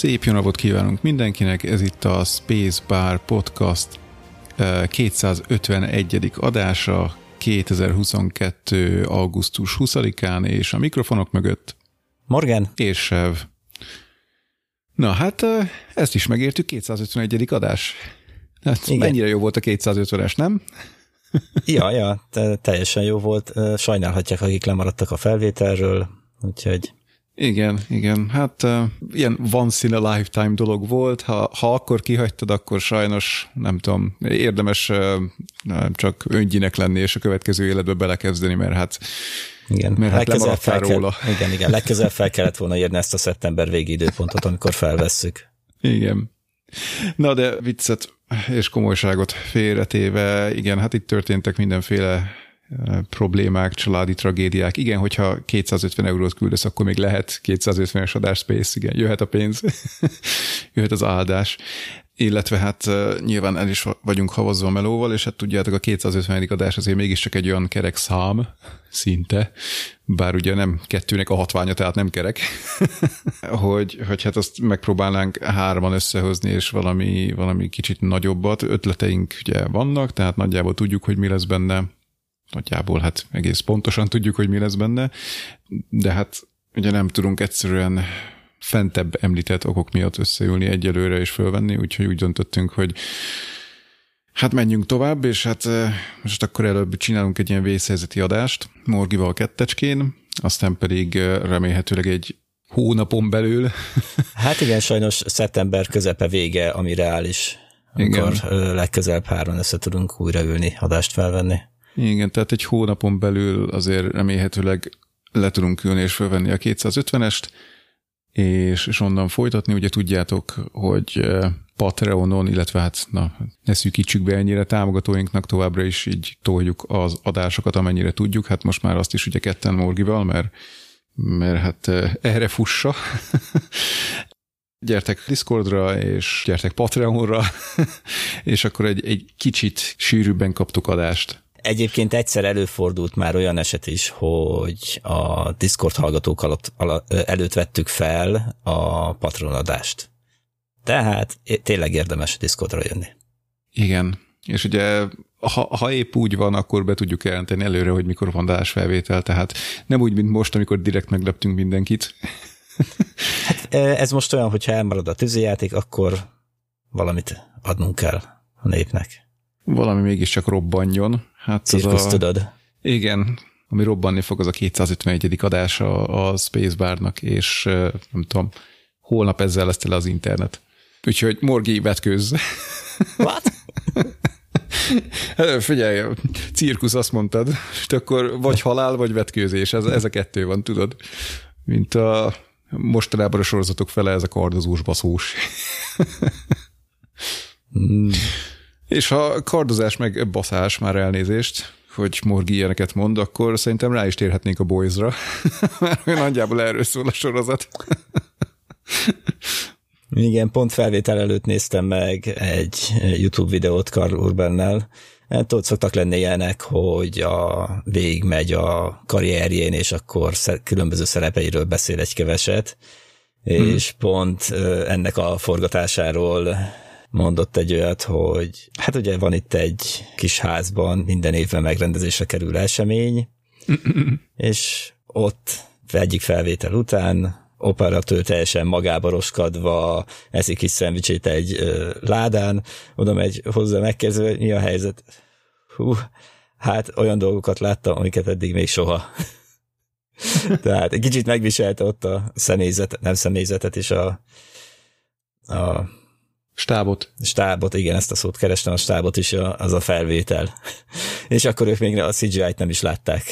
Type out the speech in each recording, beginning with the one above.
Szép jó napot kívánunk mindenkinek, ez itt a Space Bar Podcast 251. adása 2022. augusztus 20-án, és a mikrofonok mögött Morgan és Sev. Na hát ezt is megértük, 251. adás. Hát Igen. mennyire jó volt a 250-es, nem? ja, ja, teljesen jó volt. Sajnálhatják, akik lemaradtak a felvételről, úgyhogy igen, igen. Hát uh, ilyen once in a lifetime dolog volt. Ha, ha akkor kihagytad, akkor sajnos, nem tudom, érdemes uh, csak öngyinek lenni, és a következő életbe belekezdeni, mert hát igen, mert hát legközelebb fel kell, róla. Igen, igen, legközelebb fel kellett volna írni ezt a szeptember végi időpontot, amikor felvesszük. Igen. Na de viccet és komolyságot félretéve, igen, hát itt történtek mindenféle problémák, családi tragédiák. Igen, hogyha 250 eurót küldesz, akkor még lehet 250-es adás space, igen, jöhet a pénz, jöhet az áldás. Illetve hát nyilván el is vagyunk havazva a melóval, és hát tudjátok, a 250. adás azért mégiscsak egy olyan kerek szám, szinte, bár ugye nem kettőnek a hatványa, tehát nem kerek, hogy, hogy hát azt megpróbálnánk hárman összehozni, és valami, valami kicsit nagyobbat. Ötleteink ugye vannak, tehát nagyjából tudjuk, hogy mi lesz benne nagyjából hát egész pontosan tudjuk, hogy mi lesz benne, de hát ugye nem tudunk egyszerűen fentebb említett okok miatt összeülni egyelőre és fölvenni, úgyhogy úgy döntöttünk, hogy hát menjünk tovább, és hát eh, most akkor előbb csinálunk egy ilyen vészhelyzeti adást Morgival kettecskén, aztán pedig eh, remélhetőleg egy hónapon belül. Hát igen, sajnos szeptember közepe vége, ami reális, amikor igen. Eh, legközelebb három össze tudunk újraülni, adást felvenni. Igen, tehát egy hónapon belül azért remélhetőleg le tudunk ülni és fölvenni a 250-est, és, és onnan folytatni. Ugye tudjátok, hogy eh, Patreonon, illetve hát na, ne szűkítsük be ennyire támogatóinknak, továbbra is így toljuk az adásokat, amennyire tudjuk. Hát most már azt is ugye ketten Morgival, mert, mert hát eh, erre fussa. gyertek Discordra, és gyertek Patreonra, és akkor egy, egy kicsit sűrűbben kaptuk adást. Egyébként egyszer előfordult már olyan eset is, hogy a Discord hallgatók alatt, előtt vettük fel a patronadást. Tehát tényleg érdemes Discordra jönni. Igen, és ugye ha, ha épp úgy van, akkor be tudjuk jelenteni előre, hogy mikor van felvétel, tehát nem úgy, mint most, amikor direkt megleptünk mindenkit. Hát ez most olyan, hogyha elmarad a tűzijáték, akkor valamit adnunk kell a népnek. Valami mégiscsak robbanjon. Hát Cirkusz, az a, tudod. Igen, ami robbanni fog, az a 251. adása a Spacebarnak, és nem tudom, holnap ezzel lesz tele az internet. Úgyhogy Morgi vetkőz. What? Figyelj, cirkusz azt mondtad, és akkor vagy halál, vagy vetkőzés, ez, ez a kettő van, tudod? Mint a mostanában a sorozatok fele, ez a kardozós baszós. És ha kardozás meg baszás már elnézést, hogy Morgi ilyeneket mond, akkor szerintem rá is térhetnénk a boysra, mert nagyjából erről szól a sorozat. Igen, pont felvétel előtt néztem meg egy YouTube videót Karl Urbannel. Hát tudod, szoktak lenni ilyenek, hogy a végig megy a karrierjén, és akkor különböző szerepeiről beszél egy keveset, hmm. és pont ennek a forgatásáról mondott egy olyat, hogy hát ugye van itt egy kis házban, minden évben megrendezésre kerül esemény, és ott egyik felvétel után operatőr teljesen magába roskadva eszik kis szendvicsét egy ö, ládán, oda megy hozzá megkezdve, hogy mi a helyzet. Hú, hát olyan dolgokat láttam, amiket eddig még soha. Tehát egy kicsit megviselte ott a személyzetet, nem személyzetet, és a, a Stábot. Stábot, igen, ezt a szót kerestem, a stábot is az a felvétel. És akkor ők még a CGI-t nem is látták.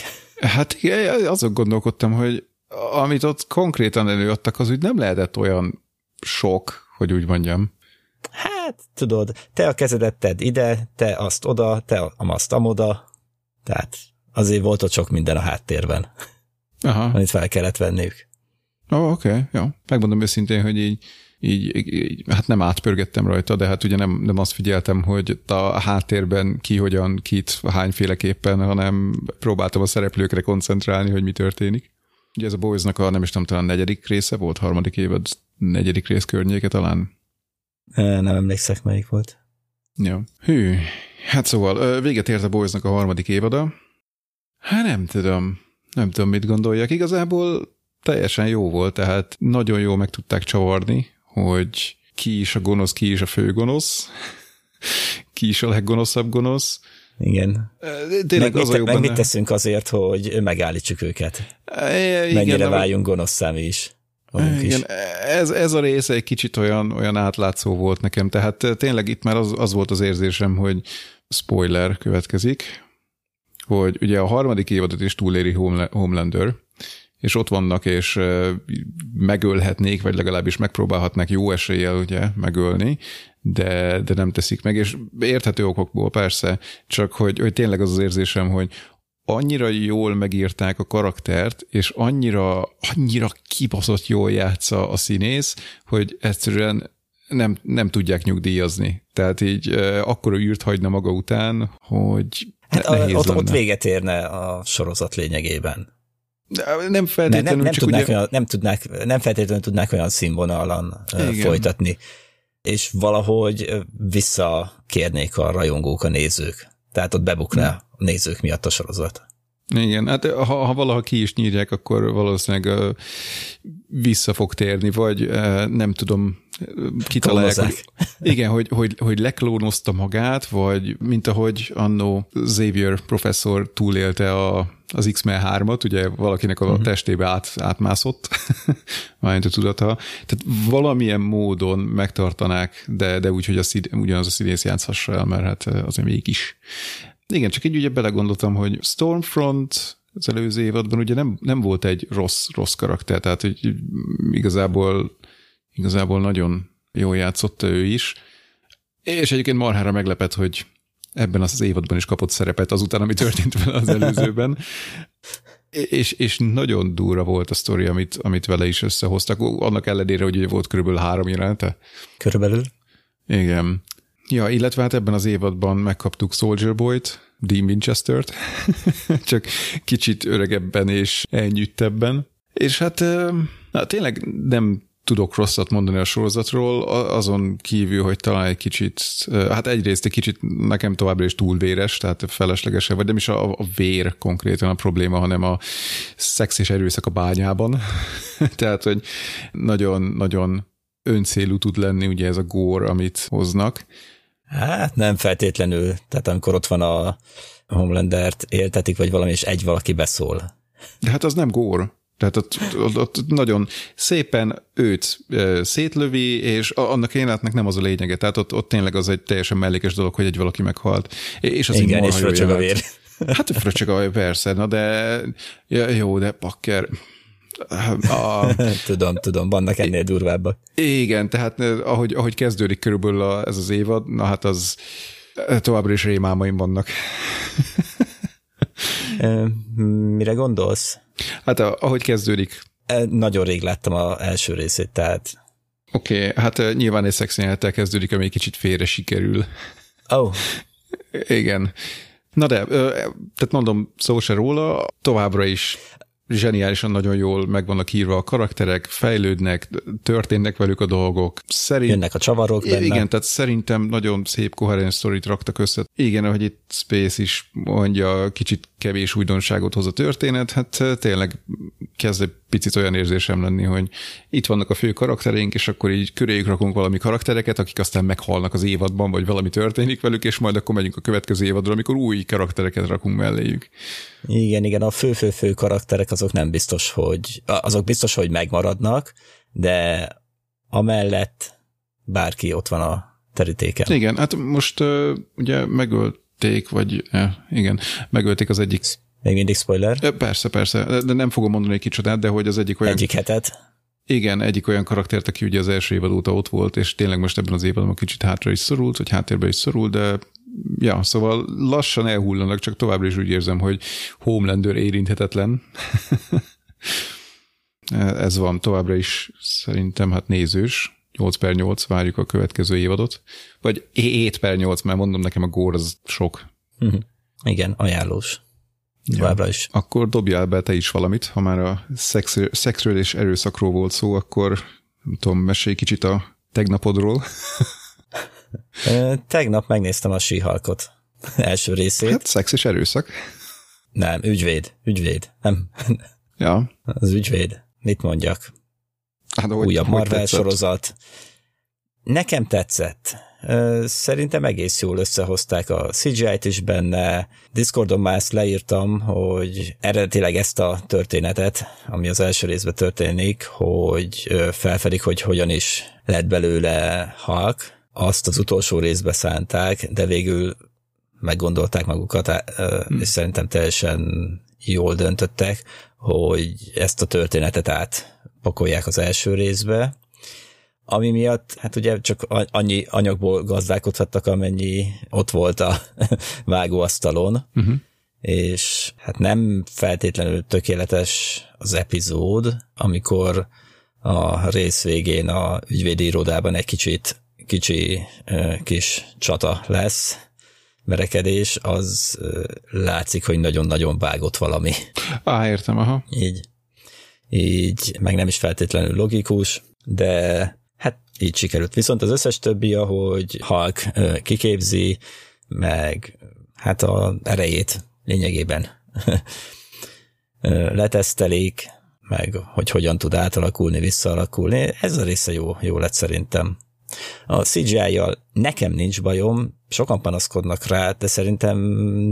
Hát igen, azon gondolkodtam, hogy amit ott konkrétan előadtak, az úgy nem lehetett olyan sok, hogy úgy mondjam. Hát, tudod, te a kezedet tedd ide, te azt oda, te azt amoda, tehát azért volt ott sok minden a háttérben, Aha. amit fel kellett venniük. Ó, oh, oké, okay, jó. Megmondom őszintén, hogy így így, így, hát nem átpörgettem rajta, de hát ugye nem, nem azt figyeltem, hogy a háttérben ki hogyan, kit, hányféleképpen, hanem próbáltam a szereplőkre koncentrálni, hogy mi történik. Ugye ez a boys a nem is tudom, talán negyedik része volt, harmadik évad negyedik rész környéke talán. Nem emlékszek, melyik volt. Ja. Hű, hát szóval véget ért a boys a harmadik évada. Hát nem tudom, nem tudom, mit gondoljak. Igazából teljesen jó volt, tehát nagyon jól meg tudták csavarni, hogy ki is a gonosz, ki is a főgonosz, ki is a leggonoszabb gonosz. Igen. Tényleg meg, az mit, meg mit teszünk azért, hogy megállítsuk őket? E, igen, Mennyire váljunk gonoszszá mi is. Igen, is. Ez, ez a része egy kicsit olyan, olyan átlátszó volt nekem, tehát tényleg itt már az, az volt az érzésem, hogy spoiler következik, hogy ugye a harmadik évadot is túléri Homelander, és ott vannak, és megölhetnék, vagy legalábbis megpróbálhatnak jó eséllyel ugye megölni, de, de nem teszik meg, és érthető okokból persze, csak hogy, hogy tényleg az az érzésem, hogy annyira jól megírták a karaktert, és annyira, annyira kibaszott jól játsza a színész, hogy egyszerűen nem, nem tudják nyugdíjazni. Tehát így akkor űrt hagyna maga után, hogy Hát a, ott, ott véget érne a sorozat lényegében. De nem feltétlenül, nem, nem, nem, tudnák ugye... olyan, nem, tudnák, nem feltétlenül tudnák olyan színvonalon Igen. folytatni, és valahogy visszakérnék a rajongók, a nézők. Tehát ott bebukná a nézők miatt a sorozat. Igen, hát ha, ha valaha ki is nyírják, akkor valószínűleg uh, vissza fog térni, vagy uh, nem tudom, kitalálják, hogy, igen, hogy, hogy, hogy leklónozta magát, vagy mint ahogy annó Xavier professzor túlélte a, az X-Men 3-at, ugye valakinek a uh-huh. testébe át, átmászott, mármint a tudata. Tehát valamilyen módon megtartanák, de, de úgy, hogy a szín, ugyanaz a színész játszhassa el, mert hát azért mégis. Igen, csak így ugye belegondoltam, hogy Stormfront az előző évadban ugye nem, nem volt egy rossz, rossz karakter, tehát hogy igazából, igazából nagyon jól játszott ő is, és egyébként marhára meglepett, hogy ebben az évadban is kapott szerepet azután, ami történt vele az előzőben. És, és nagyon durva volt a sztori, amit, amit vele is összehoztak, annak ellenére, hogy ugye volt körülbelül három jelenete. Körülbelül. Igen. Ja, illetve hát ebben az évadban megkaptuk Soldier Boy-t, Dean Winchester-t, csak kicsit öregebben és elnyűttebben. És hát na, tényleg nem tudok rosszat mondani a sorozatról, azon kívül, hogy talán egy kicsit, hát egyrészt egy kicsit nekem továbbra is túl véres, tehát feleslegesen, vagy nem is a, a vér konkrétan a probléma, hanem a szex és erőszak a bányában. tehát, hogy nagyon-nagyon öncélú tud lenni ugye ez a gór, amit hoznak. Hát nem feltétlenül. Tehát amikor ott van a Homelandert éltetik, vagy valami, és egy valaki beszól. De hát az nem gór. Tehát ott, ott, ott nagyon szépen őt szétlövi, és annak jelenetnek nem az a lényege. Tehát ott, ott tényleg az egy teljesen mellékes dolog, hogy egy valaki meghalt. És az Igen, és fröcsög a vér. Hát fröcsög a persze, na de jó, de pakker. A, tudom, tudom, vannak ennél durvábbak. Igen, tehát ahogy, ahogy kezdődik körülbelül a, ez az évad, na hát az továbbra is rémámaim vannak. Mire gondolsz? Hát ahogy kezdődik. Nagyon rég láttam az első részét, tehát... Oké, okay, hát nyilván egy szexjelenettel kezdődik, ami egy kicsit félre sikerül. Oh. Igen. Na de, tehát mondom, szó se róla, továbbra is zseniálisan nagyon jól meg vannak írva a karakterek, fejlődnek, történnek velük a dolgok. Szerint, Jönnek a csavarok benne. Igen, tehát szerintem nagyon szép, koherens sztorit raktak össze. Igen, ahogy itt Space is mondja, kicsit kevés újdonságot hoz a történet, hát tényleg kezd egy picit olyan érzésem lenni, hogy itt vannak a fő karaktereink, és akkor így köréjük rakunk valami karaktereket, akik aztán meghalnak az évadban, vagy valami történik velük, és majd akkor megyünk a következő évadra, amikor új karaktereket rakunk melléjük. Igen, igen, a fő-fő-fő karakterek azok nem biztos, hogy azok biztos, hogy megmaradnak, de amellett bárki ott van a terítéken. Igen, hát most uh, ugye megölték, vagy eh, igen, megölték az egyik még mindig spoiler. Persze, persze, de nem fogom mondani egy kicsodát, de hogy az egyik olyan... Egyik hetet. Igen, egyik olyan karaktert, aki ugye az első évad óta ott volt, és tényleg most ebben az évadban kicsit hátra is szorult, vagy háttérbe is szorult, de ja, szóval lassan elhullanak, csak továbbra is úgy érzem, hogy Homelander érinthetetlen. Ez van továbbra is szerintem hát nézős. 8 per 8, várjuk a következő évadot. Vagy 7 per 8, mert mondom nekem a gór az sok. Uh-huh. Igen, ajánlós. Továbbra ja. is. Akkor dobjál be te is valamit, ha már a szex, szexről és erőszakról volt szó, akkor nem tudom, mesélj kicsit a tegnapodról. Tegnap megnéztem a síhalkot első részét. Hát szex és erőszak. Nem, ügyvéd, ügyvéd. Nem. Ja. Az ügyvéd. Mit mondjak? Hát, hogy, Újabb Marvel tetszett? sorozat. Nekem tetszett. Szerintem egész jól összehozták a CGI-t is benne. Discordon már ezt leírtam, hogy eredetileg ezt a történetet, ami az első részben történik, hogy felfedik, hogy hogyan is lett belőle Hulk, azt az utolsó részbe szánták, de végül meggondolták magukat, hmm. és szerintem teljesen jól döntöttek, hogy ezt a történetet átpakolják az első részbe, ami miatt, hát ugye csak annyi anyagból gazdálkodhattak, amennyi ott volt a vágóasztalon, uh-huh. és hát nem feltétlenül tökéletes az epizód, amikor a rész végén a ügyvédi irodában egy kicsit kicsi kis csata lesz, verekedés, az látszik, hogy nagyon-nagyon vágott valami. Á, értem, aha. Így, így, meg nem is feltétlenül logikus, de hát így sikerült. Viszont az összes többi, ahogy Hulk kiképzi, meg hát a erejét lényegében letesztelik, meg hogy hogyan tud átalakulni, visszaalakulni. Ez a része jó, jó lett szerintem. A CGI-jal nekem nincs bajom, sokan panaszkodnak rá, de szerintem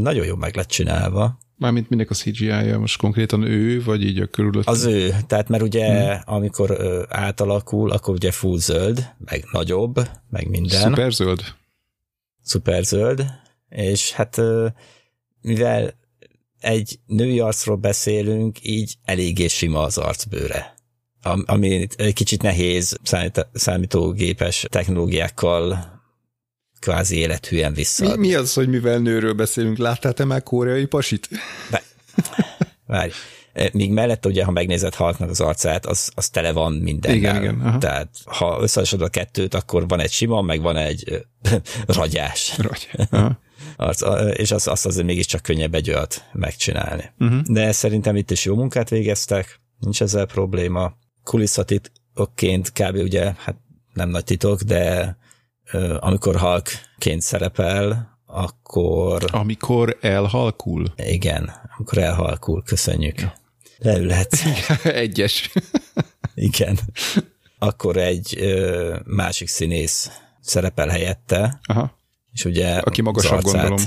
nagyon jó meg lett csinálva. Mármint minek a CGI-ja, most konkrétan ő, vagy így a körülött? Az ő, tehát mert ugye hmm. amikor ö, átalakul, akkor ugye full zöld, meg nagyobb, meg minden. Szuperzöld? Szuperzöld, és hát ö, mivel egy női arcról beszélünk, így eléggé sima az arcbőre ami egy kicsit nehéz számítógépes technológiákkal kvázi élethűen vissza. Mi, mi az, hogy mivel nőről beszélünk? Láttál te már koreai pasit? Be, várj. E, míg mellett ugye, ha megnézed Halknak az arcát, az, az tele van mindennel. Igen, igen. Aha. Tehát ha összehasonlod a kettőt, akkor van egy sima, meg van egy ragyás. Ragy. Aha. Arc, és az, azt azért mégiscsak könnyebb egy olyat megcsinálni. Uh-huh. De szerintem itt is jó munkát végeztek, nincs ezzel probléma kulisszatitokként kb. ugye, hát nem nagy titok, de amikor Hulkként szerepel, akkor... Amikor elhalkul? Igen, amikor elhalkul, köszönjük. Ja. Leülhet. Egyes. Igen. Akkor egy ö, másik színész szerepel helyette. Aha. És ugye Aki magasabb gondolom.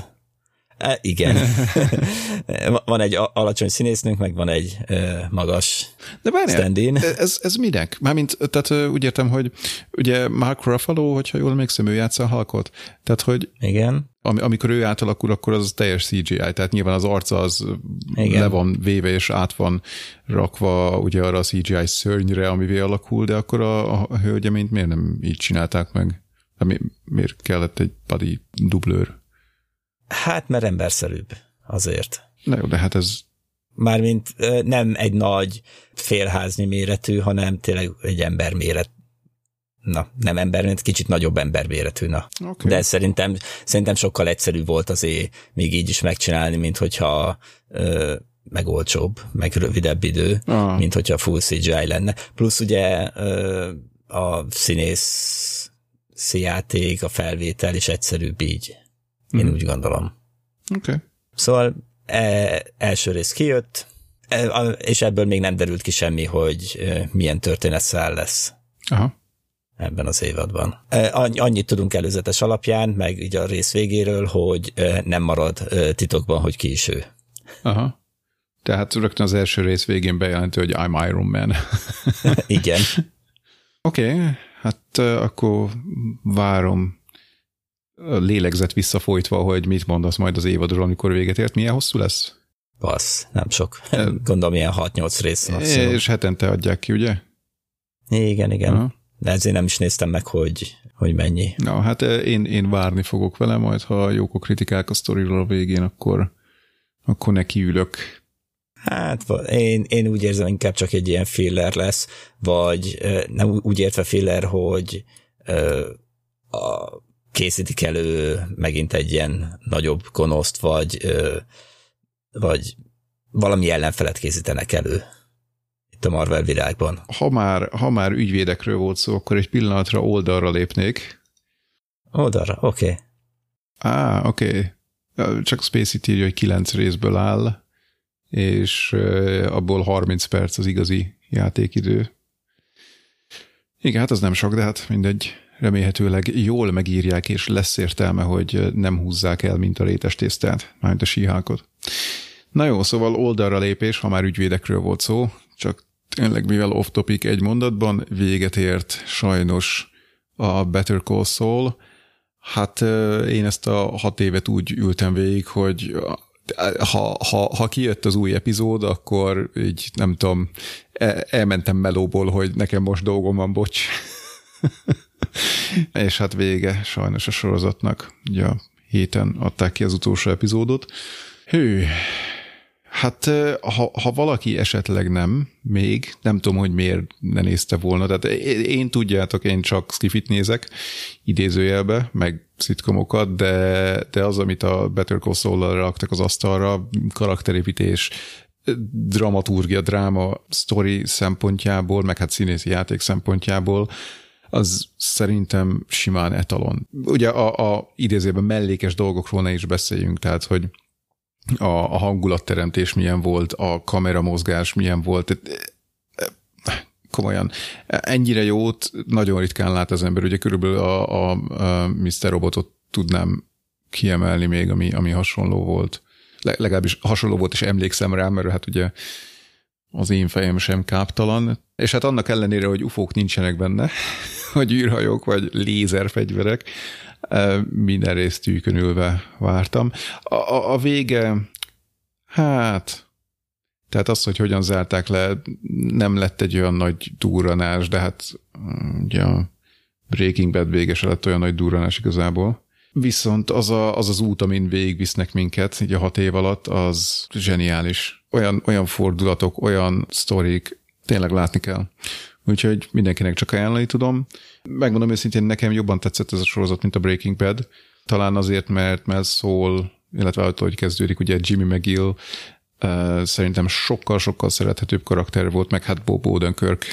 E, igen. van egy alacsony színésznünk, meg van egy magas De várjál, ez, ez minek? Mármint, tehát úgy értem, hogy ugye Mark Ruffalo, hogyha jól emlékszem, ő játsza a halkot. Tehát, hogy igen. Am, amikor ő átalakul, akkor az teljes CGI, tehát nyilván az arca az igen. le van véve és át van rakva ugye arra a CGI szörnyre, amivé alakul, de akkor a, a hölgyeményt miért nem így csinálták meg? Mi, miért kellett egy body dublőr? Hát, mert emberszerűbb azért. Na jó, de hát ez... Mármint nem egy nagy félháznyi méretű, hanem tényleg egy ember méret. Na, nem ember, mint kicsit nagyobb ember méretű, na. Okay. De szerintem, szerintem sokkal egyszerűbb volt azért még így is megcsinálni, mint hogyha ö, meg olcsóbb, meg rövidebb idő, ah. mint hogyha full CGI lenne. Plusz ugye ö, a színész játék, a felvétel is egyszerűbb így. Én mm. úgy gondolom. Oké. Okay. Szóval e, első rész kijött, e, és ebből még nem derült ki semmi, hogy e, milyen történetszál lesz. Aha. Ebben az évadban. E, annyit tudunk előzetes alapján, meg így a rész végéről, hogy e, nem marad titokban, hogy ki is ő. Aha. Tehát rögtön az első rész végén bejelenti, hogy I'm Iron Man. Igen. Oké, okay, hát akkor várom lélegzet visszafolytva, hogy mit mondasz majd az évadról, amikor véget ért. Milyen hosszú lesz? Passz, nem sok. Gondolom ilyen 6-8 rész. Maximum. És hetente adják ki, ugye? Igen, igen. Aha. De ezért nem is néztem meg, hogy, hogy mennyi. Na, hát én, én várni fogok vele, majd ha jók a kritikák a sztoriról a végén, akkor, akkor nekiülök. Hát én, én úgy érzem, inkább csak egy ilyen filler lesz, vagy nem úgy értve filler, hogy a, készítik elő megint egy ilyen nagyobb gonoszt, vagy, vagy valami ellenfelet készítenek elő itt a Marvel világban. Ha már, ha már ügyvédekről volt szó, akkor egy pillanatra oldalra lépnék. Oldalra, oké. Okay. Á, oké. Okay. Csak Space írja, hogy kilenc részből áll, és abból 30 perc az igazi játékidő. Igen, hát az nem sok, de hát mindegy. Remélhetőleg jól megírják, és lesz értelme, hogy nem húzzák el, mint a rétes tésztát, mármint a síhákot. Na jó, szóval oldalra lépés, ha már ügyvédekről volt szó, csak tényleg mivel off-topic egy mondatban, véget ért sajnos a Better Call Saul. Hát én ezt a hat évet úgy ültem végig, hogy ha, ha, ha kijött az új epizód, akkor így nem tudom, el, elmentem melóból, hogy nekem most dolgom van, bocs. És hát vége sajnos a sorozatnak. Ugye a héten adták ki az utolsó epizódot. Hű, Hát ha, ha valaki esetleg nem, még, nem tudom, hogy miért ne nézte volna, tehát én tudjátok, én csak skifit nézek, idézőjelbe, meg szitkomokat, de, de az, amit a Better Call Saul-ra raktak az asztalra, karakterépítés, dramaturgia, dráma, story szempontjából, meg hát színészi játék szempontjából, az szerintem simán etalon. Ugye a, a idézőben mellékes dolgokról ne is beszéljünk, tehát hogy a, a hangulatteremtés milyen volt, a kameramozgás milyen volt, komolyan. Ennyire jót nagyon ritkán lát az ember. Ugye körülbelül a, a, a Mr. Robotot tudnám kiemelni még, ami, ami hasonló volt. Legalábbis hasonló volt, és emlékszem rá, mert hát ugye az én fejem sem káptalan. És hát annak ellenére, hogy ufók nincsenek benne, vagy űrhajók, vagy lézerfegyverek, minden részt tűkönülve vártam. A, a, a vége, hát, tehát az, hogy hogyan zárták le, nem lett egy olyan nagy durranás, de hát ugye a Breaking Bad vége se lett olyan nagy durranás igazából. Viszont az, a, az az út, amin végigvisznek minket így a hat év alatt, az zseniális. Olyan, olyan fordulatok, olyan sztorik, tényleg látni kell. Úgyhogy mindenkinek csak ajánlani tudom. Megmondom őszintén, nekem jobban tetszett ez a sorozat, mint a Breaking Bad. Talán azért, mert, mert szól, illetve attól, hogy kezdődik, ugye Jimmy McGill, Uh, szerintem sokkal-sokkal szerethetőbb karakter volt, meg hát Bob Odenkirk,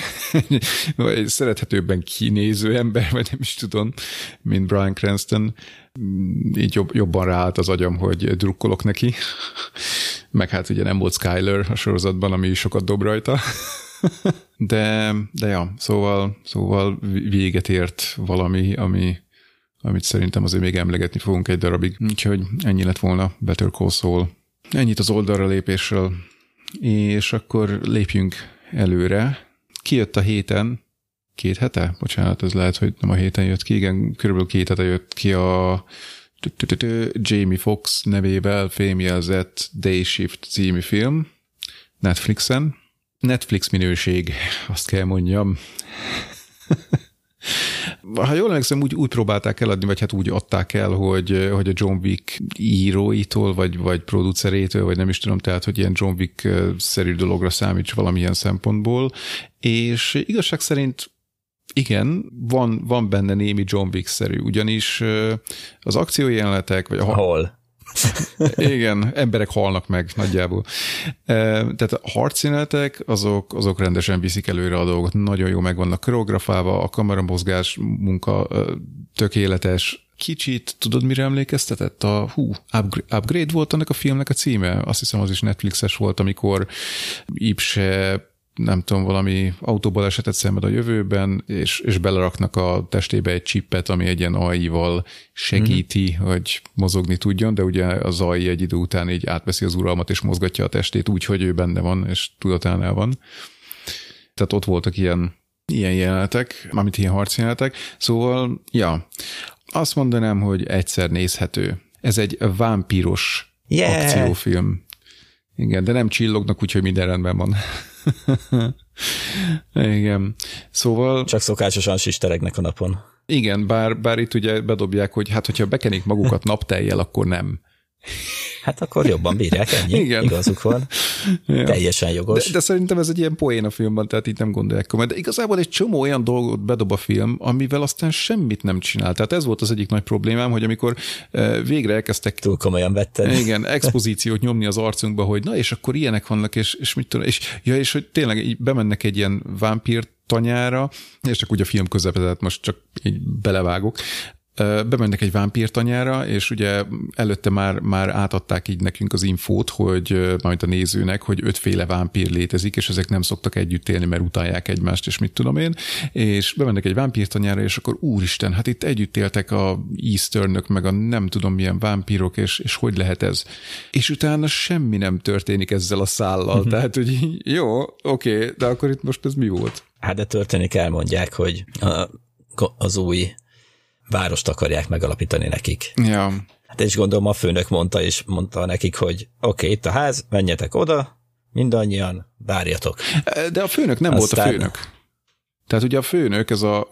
vagy szerethetőbben kinéző ember, vagy nem is tudom, mint Brian Cranston. Így jobb, jobban ráállt az agyam, hogy drukkolok neki. Meg hát ugye nem volt Skyler a sorozatban, ami sokat dob rajta. de, de ja, szóval, szóval véget ért valami, ami, amit szerintem azért még emlegetni fogunk egy darabig. Úgyhogy ennyi lett volna Better Call Saul. Ennyit az oldalra lépésről. És akkor lépjünk előre. Kijött a héten, két hete? Bocsánat, ez lehet, hogy nem a héten jött ki, igen, körülbelül két hete jött ki a Jamie Fox nevével fémjelzett Day Shift című film Netflixen. Netflix minőség, azt kell mondjam. ha jól emlékszem, úgy, úgy próbálták eladni, vagy hát úgy adták el, hogy, hogy a John Wick íróitól, vagy, vagy producerétől, vagy nem is tudom, tehát, hogy ilyen John Wick-szerű dologra számíts valamilyen szempontból, és igazság szerint igen, van, van benne némi John Wick-szerű, ugyanis az akciójelenetek, vagy a... Hol? Igen, emberek halnak meg nagyjából. Tehát a harcszínetek, azok, azok rendesen viszik előre a dolgot, nagyon jó meg vannak koreografálva, a kameramozgás munka tökéletes, kicsit, tudod, mire emlékeztetett? A hú, upgrade, volt annak a filmnek a címe? Azt hiszem, az is Netflixes volt, amikor Ipse nem tudom, valami autóbalesetet szenved a jövőben, és, és beleraknak a testébe egy csippet, ami egy ilyen AI-val segíti, mm-hmm. hogy mozogni tudjon, de ugye az AI egy idő után így átveszi az uralmat, és mozgatja a testét úgy, hogy ő benne van, és tudatánál van. Tehát ott voltak ilyen, ilyen jelenetek, amit ilyen harcjelenetek. Szóval, ja, azt mondanám, hogy egyszer nézhető. Ez egy vámpíros yeah. akciófilm. Igen, de nem csillognak, úgyhogy minden rendben van. Igen. Szóval... Csak szokásosan sisteregnek a napon. Igen, bár, bár itt ugye bedobják, hogy hát hogyha bekenik magukat napteljel, akkor nem. Hát akkor jobban bírják, ennyi. Igen. Igazuk van. Ja. Teljesen jogos. De, de szerintem ez egy ilyen poén a filmben, tehát így nem gondolják komolyan. De igazából egy csomó olyan dolgot bedob a film, amivel aztán semmit nem csinál. Tehát ez volt az egyik nagy problémám, hogy amikor eh, végre elkezdtek Túl komolyan vetted. igen, expozíciót nyomni az arcunkba, hogy na, és akkor ilyenek vannak, és, és mit tudom, és, ja, és hogy tényleg így bemennek egy ilyen vámpír tanyára, és csak úgy a film közepette, tehát most csak így belevágok, bemennek egy vámpírtanyára, és ugye előtte már, már átadták így nekünk az infót, hogy majd a nézőnek, hogy ötféle vámpír létezik, és ezek nem szoktak együtt élni, mert utálják egymást, és mit tudom én, és bemennek egy vámpírtanyára, és akkor úristen, hát itt együtt éltek a Easternök, meg a nem tudom milyen vámpírok, és, és hogy lehet ez? És utána semmi nem történik ezzel a szállal, tehát hogy jó, oké, de akkor itt most ez mi volt? Hát de történik, elmondják, hogy a, az új várost akarják megalapítani nekik. Ja, Hát és gondolom a főnök mondta, és mondta nekik, hogy oké, okay, itt a ház, menjetek oda, mindannyian, várjatok. de a főnök nem volt a Aztán- főnök. Tehát ugye a főnök, ez a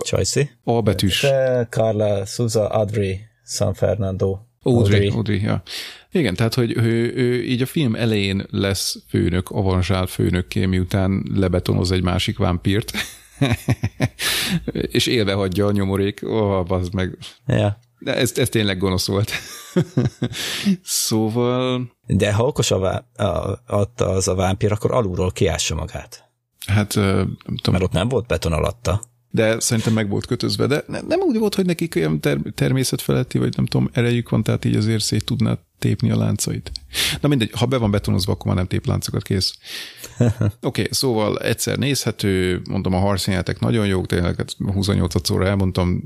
Csajci? A betűs. Carla Souza Adri San Fernando. Audrey, Audrey, ja. Igen, tehát, hogy ő, ő így a film elején lesz főnök, avanzsál főnökké, miután lebetonoz egy másik vámpírt, és élve hagyja a nyomorék, oh, bazd meg. Ja. De ez, ez tényleg gonosz volt. szóval, De ha okos a, vá- a, adta az a vámpír, akkor alulról kiássa magát. hát nem tudom, Mert ott nem volt beton alatta. De szerintem meg volt kötözve, de ne- nem úgy volt, hogy nekik olyan ter- természetfeletti, vagy nem tudom, erejük van, tehát így azért szét tudná tépni a láncait. Na mindegy, ha be van betonozva, akkor már nem tép láncokat, kész. Oké, okay, szóval egyszer nézhető, mondom, a harcjelenetek nagyon jók, tényleg hát 28 szóra elmondtam,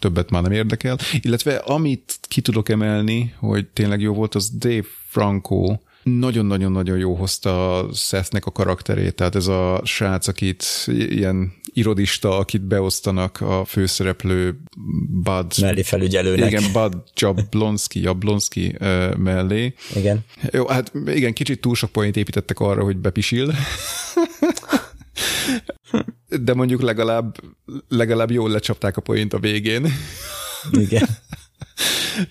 többet már nem érdekel. Illetve amit ki tudok emelni, hogy tényleg jó volt, az Dave Franco, nagyon-nagyon-nagyon jó hozta a Sethnek a karakterét, tehát ez a srác, akit ilyen irodista, akit beosztanak a főszereplő Bud, Melli felügyelőnek. igen, Bud Jablonski, Jablonski uh, mellé. Igen. Jó, hát igen, kicsit túl sok point építettek arra, hogy bepisil. De mondjuk legalább, legalább jól lecsapták a point a végén. Igen.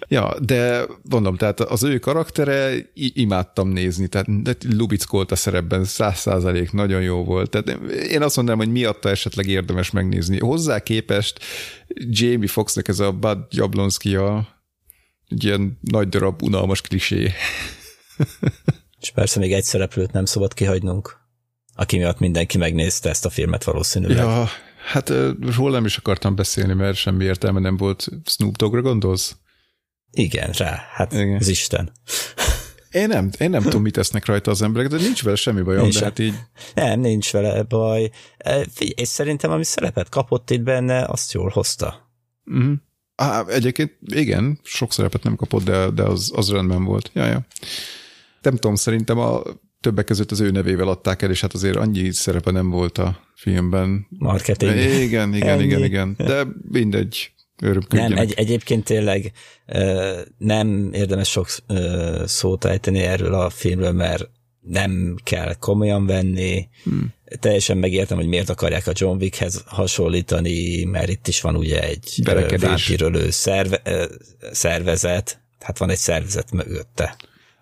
Ja, de mondom, tehát az ő karaktere imádtam nézni, tehát de lubickolt a szerepben, száz százalék nagyon jó volt. Tehát én azt mondanám, hogy miatta esetleg érdemes megnézni. Hozzá képest Jamie Foxnek ez a Bud Jablonski a egy ilyen nagy darab, unalmas klisé. És persze még egy szereplőt nem szabad kihagynunk, aki miatt mindenki megnézte ezt a filmet valószínűleg. Ja, hát róla nem is akartam beszélni, mert semmi értelme nem volt. Snoop Doggra gondolsz? Igen, rá, hát Igen. az Isten. Én nem, én nem tudom, mit tesznek rajta az emberek, de nincs vele semmi bajom, Én de hát így Nem, nincs vele baj. E, figyelj, És szerintem, ami szerepet kapott itt benne, azt jól hozta. Uh-huh. Á, egyébként igen, sok szerepet nem kapott, de, de az, az rendben volt. Ja, ja. Nem tudom, szerintem a többek között az ő nevével adták el, és hát azért annyi szerepe nem volt a filmben. Marketing. Igen, igen, Ennyi. igen, igen. De mindegy, örömködjenek. Nem, egy, egyébként tényleg nem érdemes sok szót ejteni erről a filmről, mert nem kell komolyan venni. Hmm. Teljesen megértem, hogy miért akarják a John Wickhez hasonlítani, mert itt is van ugye egy vámpírölő szerve, szervezet, hát van egy szervezet mögötte.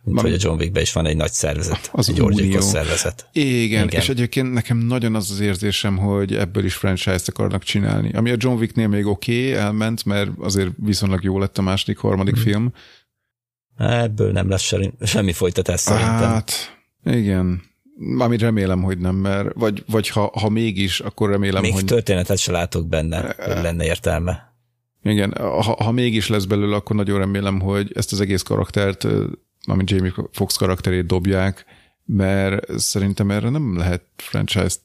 Mint hogy a John Wickben is van egy nagy szervezet, Az egy orgyilkos szervezet. Igen, Igen. És egyébként nekem nagyon az az érzésem, hogy ebből is franchise-t akarnak csinálni. Ami a John Wicknél még oké, okay, elment, mert azért viszonylag jó lett a második, harmadik Mhm. mm. film. Ebből nem lesz se- semmi folytatás szerintem. Hát, igen. Amit remélem, hogy nem, mert vagy, vagy ha, ha mégis, akkor remélem, Még hogy... történetet se látok benne, hogy lenne értelme. Igen, ha, ha mégis lesz belőle, akkor nagyon remélem, hogy ezt az egész karaktert, amit Jamie Fox karakterét dobják, mert szerintem erre nem lehet franchise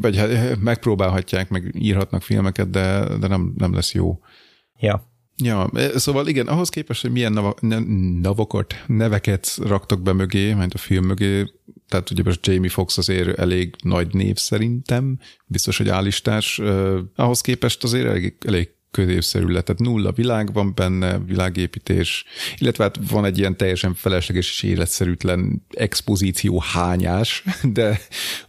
vagy hát megpróbálhatják, meg írhatnak filmeket, de, de nem, nem lesz jó. Ja. Ja, szóval igen, ahhoz képest, hogy milyen nava, ne, navakat, neveket raktak be mögé, mint a film mögé, tehát ugye most Jamie Fox azért elég nagy név szerintem, biztos, hogy állistás, eh, ahhoz képest azért elég, elég középszerű lett, tehát nulla világ van benne, világépítés, illetve hát van egy ilyen teljesen felesleges és életszerűtlen expozíció hányás, de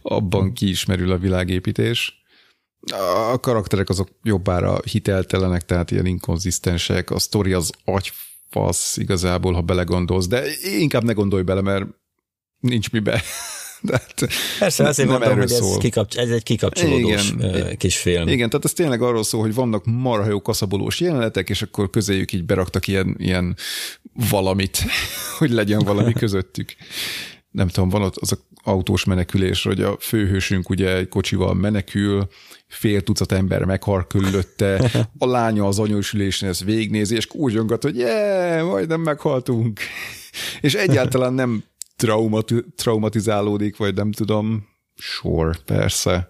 abban kiismerül a világépítés. A karakterek azok jobbára hiteltelenek, tehát ilyen inkonzisztensek, a sztori az agy fasz igazából, ha belegondolsz, de inkább ne gondolj bele, mert nincs mibe. De hát Persze, azért nem mondom, hogy ez, kikapcs- ez egy kikapcsolódós Igen. kis film. Igen, tehát ez tényleg arról szól, hogy vannak marha jó kaszabolós jelenetek, és akkor közéjük így beraktak ilyen, ilyen valamit, hogy legyen valami közöttük. Nem tudom, van ott az a autós menekülés, hogy a főhősünk ugye egy kocsival menekül, fél tucat ember meghar körülötte, a lánya az anyósülésen ezt végnézi, és kúzsongat, hogy yeah, majdnem meghaltunk. És egyáltalán nem traumati- traumatizálódik, vagy nem tudom, sure, persze.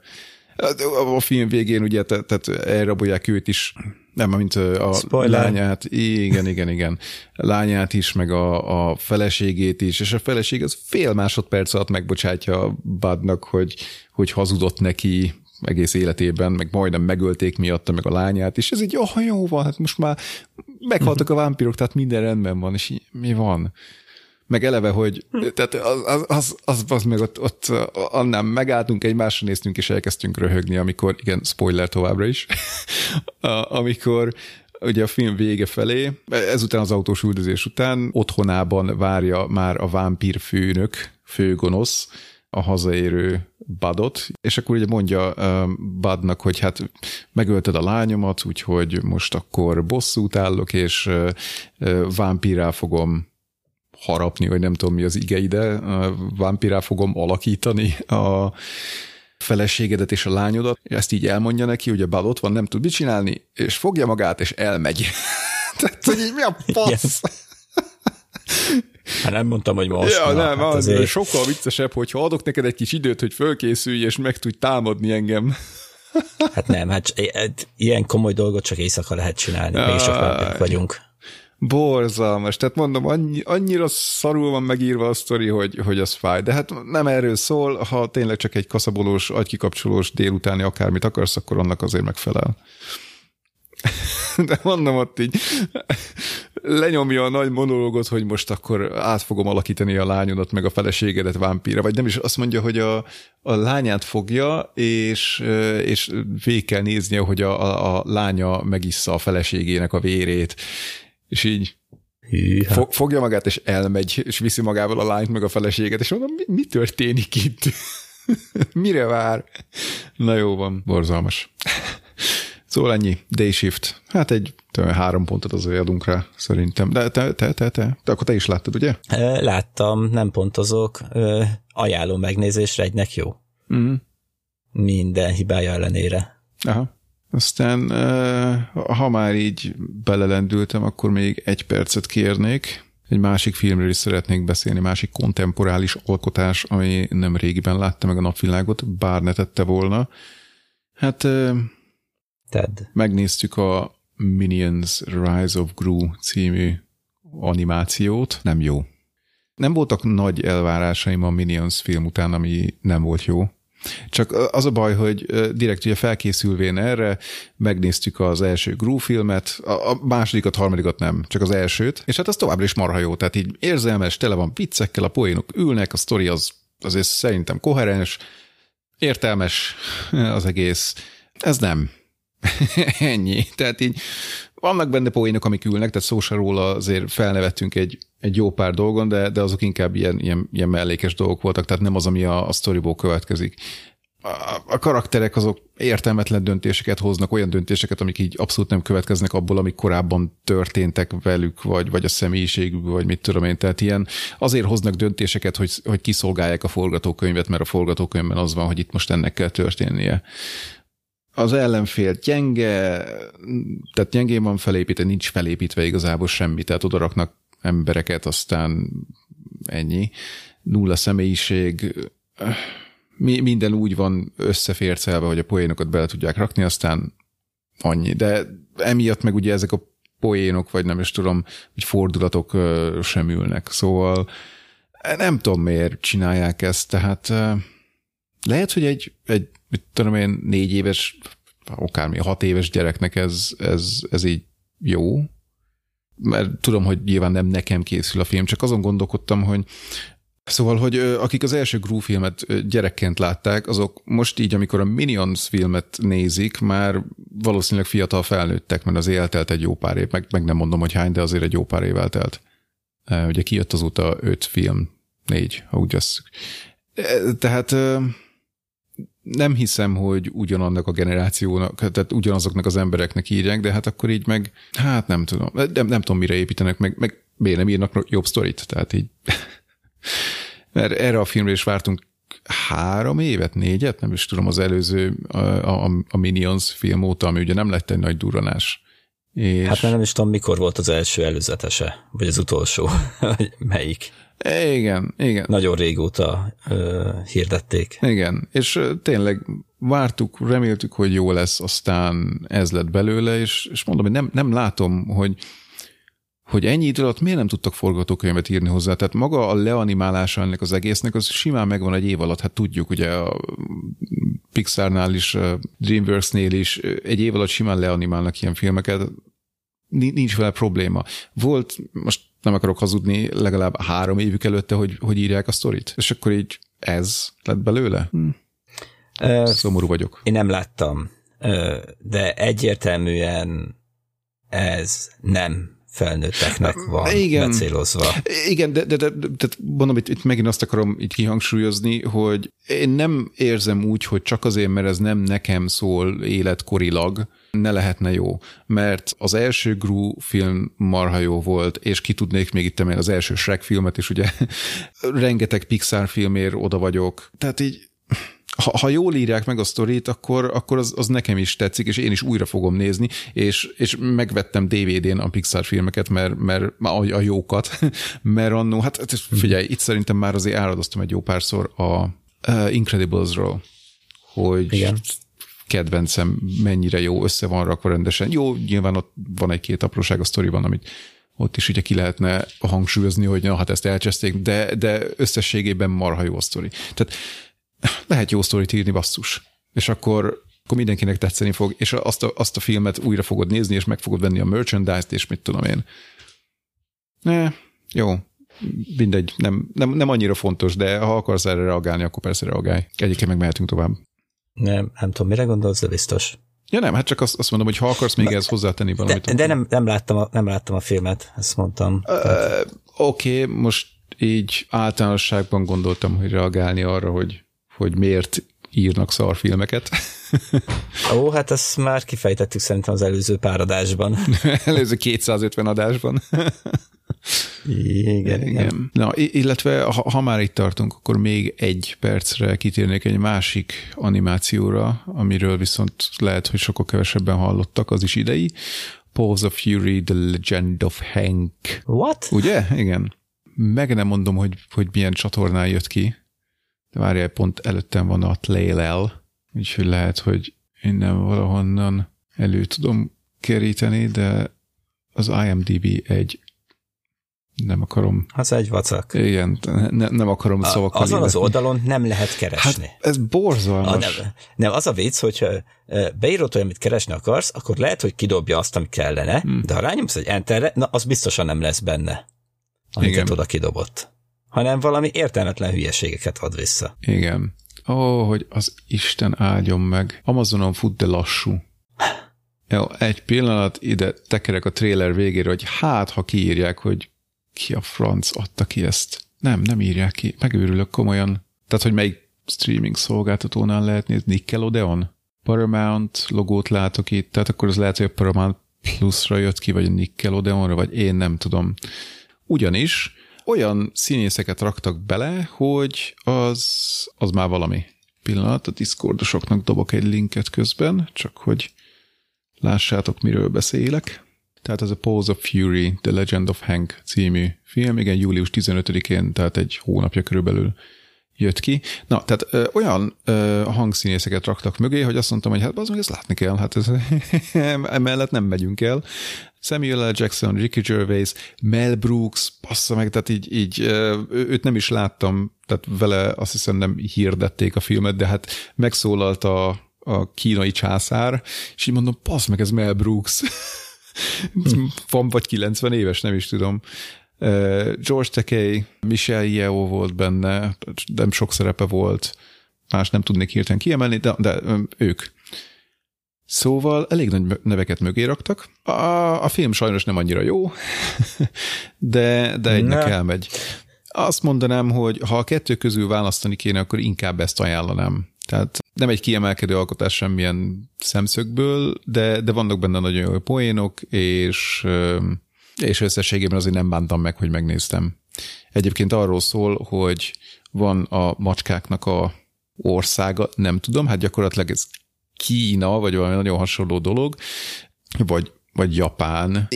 A film végén ugye, tehát elrabolják őt is, nem, mint a Spoiler. lányát, igen, igen, igen, lányát is, meg a, a feleségét is, és a feleség az fél másodperc alatt megbocsátja Budnak, hogy, hogy hazudott neki egész életében, meg majdnem megölték miatta, meg a lányát, és ez így, oh, jó van, hát most már meghaltak a vámpirok, tehát minden rendben van, és így, mi van? Meg eleve, hogy tehát az, az, az, az, az meg ott, ott annál megálltunk, egymásra néztünk, és elkezdtünk röhögni, amikor, igen, spoiler továbbra is, amikor ugye a film vége felé, ezután az autós üldözés után otthonában várja már a vámpír főnök, főgonosz, a hazaérő Badot, és akkor ugye mondja uh, Badnak, hogy hát megölted a lányomat, úgyhogy most akkor bosszút állok, és uh, uh, vámpírá fogom harapni, vagy nem tudom mi az ige ide, vámpirá fogom alakítani a feleségedet és a lányodat, ezt így elmondja neki, hogy a bal ott van, nem tud mit csinálni, és fogja magát, és elmegy. Tehát, hogy így mi a fasz? Hát nem mondtam, hogy most. Ja, nem, hát az azért... sokkal viccesebb, hogyha adok neked egy kis időt, hogy fölkészülj, és meg tudj támadni engem. Hát nem, hát ilyen komoly dolgot csak éjszaka lehet csinálni, mégis csak vagyunk. Borzalmas, tehát mondom, annyi, annyira szarul van megírva a sztori, hogy, hogy az fáj. De hát nem erről szól, ha tényleg csak egy kaszabolós, agykikapcsolós délutáni akármit akarsz, akkor annak azért megfelel. De mondom ott így, lenyomja a nagy monológot, hogy most akkor át fogom alakítani a lányodat, meg a feleségedet vámpíra, vagy nem is azt mondja, hogy a, a lányát fogja, és, és végig kell néznie, hogy a, a, a lánya megissza a feleségének a vérét, és így Hűha. fogja magát, és elmegy, és viszi magával a lányt, meg a feleséget, és mondom, mi, mi történik itt? Mire vár? Na jó van, borzalmas. Szóval ennyi, Day Shift. Hát egy tőle, három pontot az adunk rá, szerintem. De te, te, te, te, te, akkor te is láttad, ugye? Láttam, nem pontozok. Ajánlom megnézésre, egynek jó. Mm. Minden hibája ellenére. Aha. Aztán, ha már így belelendültem, akkor még egy percet kérnék. Egy másik filmről is szeretnék beszélni, másik kontemporális alkotás, ami nem régiben látta meg a napvilágot, bár ne tette volna. Hát Ted. megnéztük a Minions Rise of Gru című animációt, nem jó. Nem voltak nagy elvárásaim a Minions film után, ami nem volt jó. Csak az a baj, hogy direkt ugye felkészülvén erre, megnéztük az első Gru filmet, a másodikat, harmadikat nem, csak az elsőt, és hát az továbbra is marha jó, tehát így érzelmes, tele van viccekkel, a poénok ülnek, a sztori az azért szerintem koherens, értelmes az egész. Ez nem. Ennyi. Tehát így vannak benne poénok, amik ülnek, tehát szó róla azért felnevettünk egy, egy jó pár dolgon, de, de azok inkább ilyen, ilyen, ilyen mellékes dolgok voltak, tehát nem az, ami a, a sztoriból következik. A, a karakterek azok értelmetlen döntéseket hoznak, olyan döntéseket, amik így abszolút nem következnek abból, amik korábban történtek velük, vagy, vagy a személyiségük, vagy mit tudom én. Tehát ilyen azért hoznak döntéseket, hogy, hogy kiszolgálják a forgatókönyvet, mert a forgatókönyvben az van, hogy itt most ennek kell történnie az ellenfél gyenge, tehát gyengén van felépítve, nincs felépítve igazából semmi, tehát odaraknak embereket, aztán ennyi. Nulla személyiség, mi, minden úgy van összefércelve, hogy a poénokat bele tudják rakni, aztán annyi. De emiatt meg ugye ezek a poénok, vagy nem is tudom, hogy fordulatok sem ülnek. Szóval nem tudom, miért csinálják ezt, tehát lehet, hogy egy, egy mit tudom én, négy éves, akármi hat éves gyereknek ez, ez, ez így jó, mert tudom, hogy nyilván nem nekem készül a film, csak azon gondolkodtam, hogy Szóval, hogy akik az első Gru filmet gyerekként látták, azok most így, amikor a Minions filmet nézik, már valószínűleg fiatal felnőttek, mert az eltelt egy jó pár év, meg, meg nem mondom, hogy hány, de azért egy jó pár év eltelt. Ugye kijött azóta öt film, négy, ha úgy veszük. Tehát nem hiszem, hogy ugyanannak a generációnak, tehát ugyanazoknak az embereknek írják, de hát akkor így meg, hát nem tudom, nem, nem tudom, mire építenek, meg, meg miért nem írnak jobb sztorit, tehát így mert erre a filmre is vártunk három évet, négyet, nem is tudom, az előző, a, a, a Minions film óta, ami ugye nem lett egy nagy duranás. És... Hát nem is tudom, mikor volt az első előzetese, vagy az utolsó, melyik. Igen, igen. Nagyon régóta ö, hirdették. Igen, és tényleg vártuk, reméltük, hogy jó lesz, aztán ez lett belőle, és, és mondom, hogy nem, nem látom, hogy hogy ennyi idő alatt miért nem tudtak forgatókönyvet írni hozzá. Tehát maga a leanimálása ennek az egésznek, az simán megvan egy év alatt. Hát tudjuk, ugye a Pixarnál is, Dreamworksnél is egy év alatt simán leanimálnak ilyen filmeket. Nincs vele probléma. Volt, most nem akarok hazudni, legalább három évük előtte, hogy, hogy írják a sztorit. És akkor így ez lett belőle? Hm. Szomorú vagyok. Én nem láttam, de egyértelműen ez nem felnőtteknek van Igen. becélozva. Igen, de, de, de, de, de mondom, itt, itt megint azt akarom itt kihangsúlyozni, hogy én nem érzem úgy, hogy csak azért, mert ez nem nekem szól életkorilag, ne lehetne jó. Mert az első Gru film marha jó volt, és ki tudnék még itt az első Shrek filmet is, ugye rengeteg Pixar filmért oda vagyok. Tehát így ha, ha jól írják meg a sztorit, akkor, akkor az, az nekem is tetszik, és én is újra fogom nézni, és, és megvettem DVD-n a Pixar filmeket, mert, mert a, a jókat, mert annó, hát, hát figyelj, itt szerintem már azért áradoztam egy jó párszor a uh, Incredibles-ról, hogy Igen. Kedvencem mennyire jó, össze van rakva rendesen. Jó, nyilván ott van egy-két apróság a sztoriban, amit ott is ugye ki lehetne hangsúlyozni, hogy na, hát ezt elcseszték, de, de összességében marha jó a sztori. Tehát lehet jó sztorit írni, basszus. És akkor, akkor mindenkinek tetszeni fog, és azt a, azt a filmet újra fogod nézni, és meg fogod venni a merchandise-t, és mit tudom én. Ne, jó, mindegy, nem, nem, nem annyira fontos, de ha akarsz erre reagálni, akkor persze reagálj. Egyébként meg mehetünk tovább. Nem, nem tudom, mire gondolsz, de biztos. Ja nem, hát csak azt, azt mondom, hogy ha akarsz még ezt hozzátenni valamit. De, de nem, nem, láttam a, nem láttam a filmet, ezt mondtam. Uh, Oké, okay, most így általánosságban gondoltam, hogy reagálni arra, hogy hogy miért írnak szarfilmeket. Ó, hát ezt már kifejtettük szerintem az előző pár adásban. előző 250 adásban. Igen, igen. igen. Na, illetve ha, ha már itt tartunk, akkor még egy percre kitérnék egy másik animációra, amiről viszont lehet, hogy sokkal kevesebben hallottak, az is idei. Paws of Fury, The Legend of Hank. What? Ugye? Igen. Meg nem mondom, hogy, hogy milyen csatornán jött ki, de várjál, pont előttem van a Tlaylel, úgyhogy lehet, hogy innen valahonnan elő tudom keríteni, de az IMDB egy nem akarom. Az egy vacak. Igen, ne, nem akarom a, szavakkal Azon illetni. az oldalon nem lehet keresni. Hát ez borzalmas. A, nem, nem, az a vicc, hogyha beírod hogy amit keresni akarsz, akkor lehet, hogy kidobja azt, ami kellene, hmm. de ha rányomsz egy enterre, na az biztosan nem lesz benne, amit Igen. oda kidobott hanem valami értelmetlen hülyeségeket ad vissza. Igen. Ó, oh, hogy az Isten áldjon meg. Amazonon fut, de lassú. Jó, egy pillanat ide tekerek a trailer végére, hogy hát, ha kiírják, hogy ki a franc adta ki ezt. Nem, nem írják ki. Megőrülök komolyan. Tehát, hogy melyik streaming szolgáltatónál lehet nézni? Nickelodeon? Paramount logót látok itt, tehát akkor az lehet, hogy a Paramount Plus-ra jött ki, vagy a Nickelodeonra, vagy én nem tudom. Ugyanis olyan színészeket raktak bele, hogy az, az már valami. Pillanat, a Discordosoknak dobok egy linket közben, csak hogy lássátok, miről beszélek. Tehát ez a Pose of Fury, The Legend of Hank című film, igen, július 15-én, tehát egy hónapja körülbelül jött ki. Na, tehát ö, olyan ö, hangszínészeket raktak mögé, hogy azt mondtam, hogy hát az meg ezt látni kell, hát ez, emellett nem megyünk el. Samuel L. Jackson, Ricky Gervais, Mel Brooks, passza meg, tehát így, így őt nem is láttam, tehát vele azt hiszem nem hirdették a filmet, de hát megszólalt a, a kínai császár, és így mondom, passz meg, ez Mel Brooks. Van vagy 90 éves, nem is tudom. George Takei, Michelle Yeoh volt benne, nem sok szerepe volt, más nem tudnék hirtelen kiemelni, de, de ők. Szóval elég nagy neveket mögé raktak. A, a film sajnos nem annyira jó, de, de egynek ne. elmegy. Azt mondanám, hogy ha a kettő közül választani kéne, akkor inkább ezt ajánlanám. Tehát nem egy kiemelkedő alkotás semmilyen szemszögből, de, de vannak benne nagyon jó poénok, és, és összességében azért nem bántam meg, hogy megnéztem. Egyébként arról szól, hogy van a macskáknak a országa, nem tudom, hát gyakorlatilag ez Kína, vagy valami nagyon hasonló dolog, vagy vagy Japán,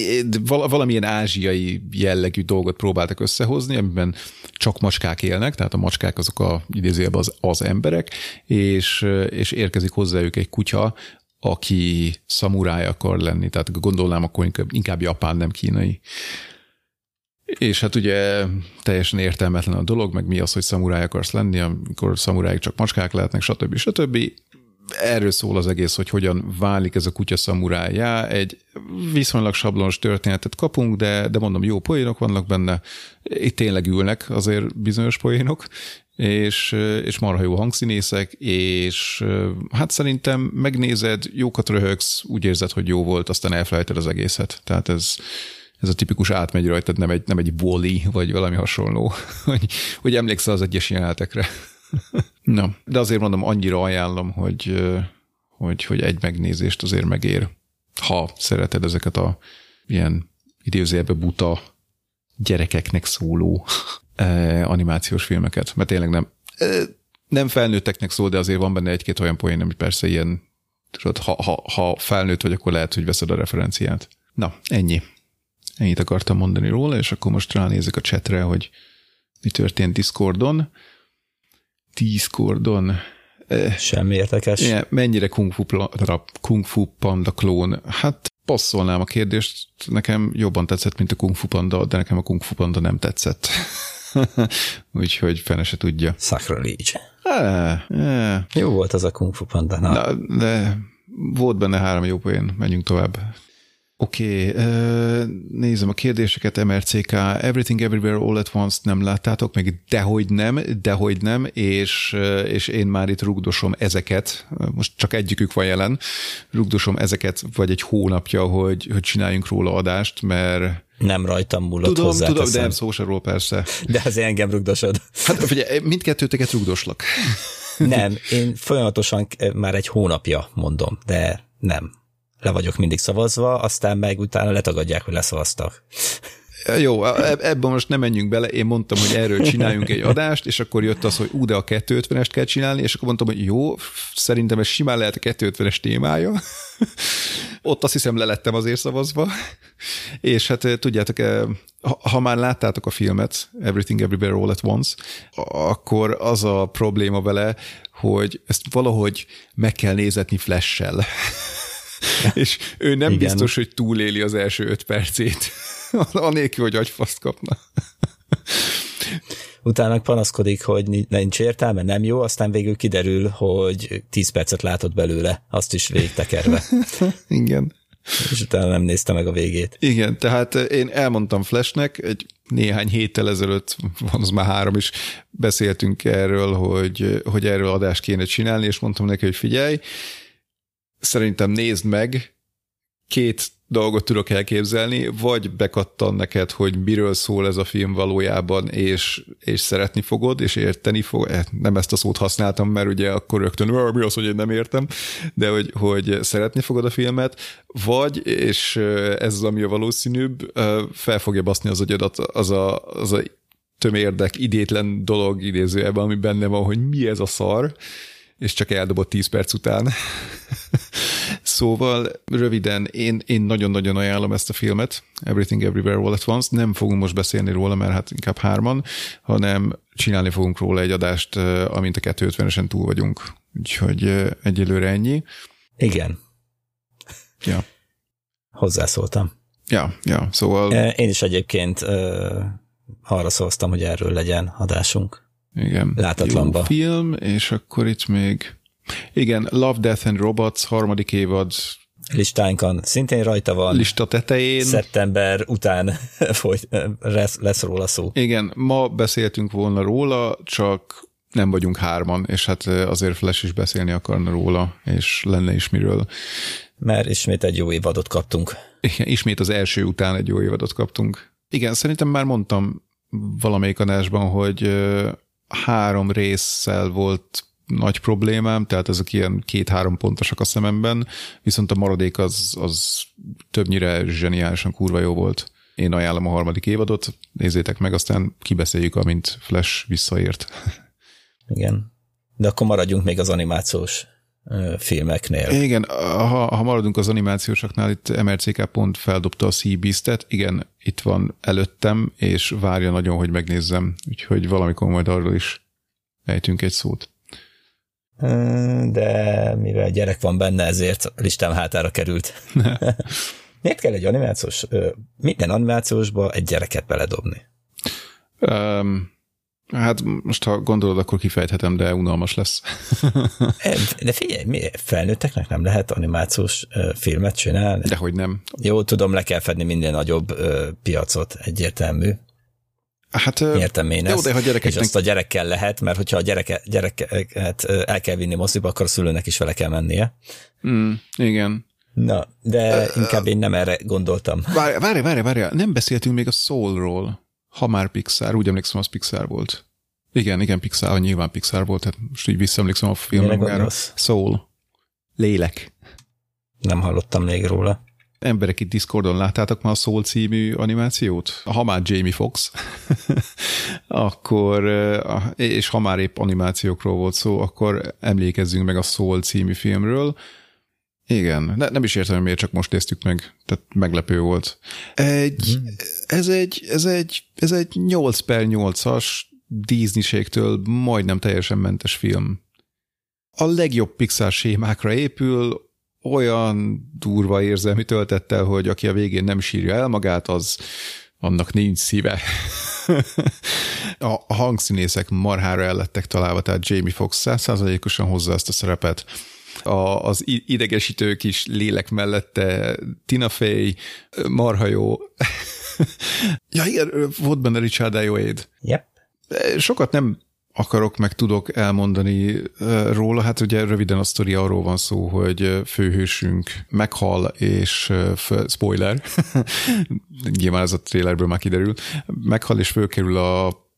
valamilyen ázsiai jellegű dolgot próbáltak összehozni, amiben csak macskák élnek, tehát a macskák azok a idézőjelben az, az emberek, és, és érkezik hozzájuk egy kutya, aki szamuráj akar lenni, tehát gondolnám akkor inkább, inkább japán, nem kínai. És hát ugye teljesen értelmetlen a dolog, meg mi az, hogy szamuráj akarsz lenni, amikor szamuráik csak macskák lehetnek, stb. stb erről szól az egész, hogy hogyan válik ez a kutya szamurájá. Egy viszonylag sablonos történetet kapunk, de, de mondom, jó poénok vannak benne. Itt tényleg ülnek azért bizonyos poénok, és, és marha jó hangszínészek, és hát szerintem megnézed, jókat röhögsz, úgy érzed, hogy jó volt, aztán elfelejted az egészet. Tehát ez, ez a tipikus átmegy rajtad, nem egy, nem egy wally, vagy valami hasonló, hogy, hogy emlékszel az egyes jelenetekre. Na, de azért mondom, annyira ajánlom, hogy, hogy, hogy egy megnézést azért megér, ha szereted ezeket a ilyen idézőjelbe buta gyerekeknek szóló animációs filmeket, mert tényleg nem, nem felnőtteknek szól, de azért van benne egy-két olyan poén, ami persze ilyen, tudod, ha, ha, ha felnőtt vagy, akkor lehet, hogy veszed a referenciát. Na, ennyi. Ennyit akartam mondani róla, és akkor most ránézek a chatre, hogy mi történt Discordon. Discordon. Semmi értekes. Igen, mennyire Kung Fu, Kung Fu Panda klón? Hát passzolnám a kérdést, nekem jobban tetszett, mint a Kung Fu Panda, de nekem a Kung Fu Panda nem tetszett. Úgyhogy fene se tudja. Sacrilege. Jó volt az a Kung Fu Panda. Na. Na, de volt benne három jó poén, menjünk tovább. Oké, okay, nézem a kérdéseket, MRCK, Everything Everywhere All at Once nem láttátok, meg dehogy nem, dehogy nem, és, és én már itt rugdosom ezeket, most csak egyikük van jelen, rugdosom ezeket vagy egy hónapja, hogy, hogy csináljunk róla adást, mert nem rajtam múlott Tudom, hozzá tudom, de nem szó persze. De az engem rugdosod. Hát ugye mindkettőteket rugdoslak. Nem, én folyamatosan már egy hónapja mondom, de nem le vagyok mindig szavazva, aztán meg utána letagadják, hogy leszavaztak. Jó, ebben most nem menjünk bele, én mondtam, hogy erről csináljunk egy adást, és akkor jött az, hogy ú, de a 250-est kell csinálni, és akkor mondtam, hogy jó, szerintem ez simán lehet a 250-es témája. Ott azt hiszem lelettem azért szavazva, és hát eh, tudjátok, ha már láttátok a filmet, Everything Everywhere All at Once, akkor az a probléma vele, hogy ezt valahogy meg kell nézetni flash-sel. és ő nem Igen. biztos, hogy túléli az első öt percét, anélkül, hogy agyfaszt kapna. Utána panaszkodik, hogy nincs értelme, nem jó, aztán végül kiderül, hogy 10 percet látott belőle, azt is végtekerve. Igen. És utána nem nézte meg a végét. Igen, tehát én elmondtam Flashnek, egy néhány héttel ezelőtt, van az már három is, beszéltünk erről, hogy, hogy erről adást kéne csinálni, és mondtam neki, hogy figyelj, szerintem nézd meg, két dolgot tudok elképzelni, vagy bekattan neked, hogy miről szól ez a film valójában, és, és szeretni fogod, és érteni fog, eh, nem ezt a szót használtam, mert ugye akkor rögtön, mi az, hogy én nem értem, de hogy, hogy szeretni fogod a filmet, vagy, és ez az, ami a valószínűbb, fel fogja baszni az agyadat az a, az a tömérdek, idétlen dolog idézőjelben, ami benne van, hogy mi ez a szar, és csak eldobott 10 perc után. szóval röviden, én, én nagyon-nagyon ajánlom ezt a filmet, Everything Everywhere All at Once. Nem fogunk most beszélni róla, mert hát inkább hárman, hanem csinálni fogunk róla egy adást, amint a 250-esen túl vagyunk. Úgyhogy egyelőre ennyi. Igen. Ja. Hozzászóltam. Ja, ja, szóval... Én is egyébként arra szóltam, hogy erről legyen adásunk. Igen. Látatlanba. Jó film, és akkor itt még... Igen, Love, Death and Robots, harmadik évad. listánkon szintén rajta van. Lista tetején. Szeptember után folyt, lesz, lesz róla szó. Igen, ma beszéltünk volna róla, csak nem vagyunk hárman, és hát azért Flash is beszélni akarna róla, és lenne is miről. Mert ismét egy jó évadot kaptunk. Igen, ismét az első után egy jó évadot kaptunk. Igen, szerintem már mondtam valamelyik adásban, hogy három résszel volt nagy problémám, tehát ezek ilyen két-három pontosak a szememben, viszont a maradék az, az többnyire zseniálisan kurva jó volt. Én ajánlom a harmadik évadot, nézzétek meg, aztán kibeszéljük, amint Flash visszaért. Igen. De akkor maradjunk még az animációs filmeknél. Igen, ha, ha maradunk az animációsaknál, itt MRCK pont feldobta a Seabeast-et, igen, itt van előttem, és várja nagyon, hogy megnézzem, úgyhogy valamikor majd arról is ejtünk egy szót. De mivel gyerek van benne, ezért listám hátára került. Miért kell egy animációs, minden animációsba egy gyereket beledobni? Um, Hát most ha gondolod, akkor kifejthetem, de unalmas lesz. de figyelj, mi felnőtteknek nem lehet animációs filmet csinálni? Dehogy nem. Jó, tudom, le kell fedni minden nagyobb piacot, egyértelmű. Hát, Értem én jó, ezt, de ha gyerekeknek... és azt a gyerekkel lehet, mert hogyha a gyereke, gyereket el kell vinni moziba, akkor a szülőnek is vele kell mennie. Mm, igen. Na, de uh, inkább én nem erre gondoltam. Várj, várj, várj, várj, nem beszéltünk még a Soulról ha már Pixar, úgy emlékszem, az Pixar volt. Igen, igen, Pixar, nyilván Pixar volt, tehát most így visszaemlékszem a filmre magára. Soul. Lélek. Nem hallottam még róla. Emberek itt Discordon láttátok már a Soul című animációt? Ha már Jamie Fox, akkor, és ha már épp animációkról volt szó, akkor emlékezzünk meg a Soul című filmről, igen, ne, nem is értem, hogy miért csak most néztük meg, tehát meglepő volt. Egy, hmm. ez, egy, ez, egy, ez egy 8 per 8-as Disney-ségtől majdnem teljesen mentes film. A legjobb Pixar sémákra épül, olyan durva érzelmi töltettel, hogy aki a végén nem sírja el magát, az annak nincs szíve. a hangszínészek marhára ellettek találva, tehát Jamie Foxx százszázalékosan hozza ezt a szerepet a, az idegesítő kis lélek mellette Tina Fey, marha jó. ja igen, volt benne Richard Ayoade. Yep. Sokat nem akarok, meg tudok elmondani róla. Hát ugye röviden a sztori arról van szó, hogy főhősünk meghal, és spoiler, nyilván ez a trailerből már kiderül, meghal és fölkerül a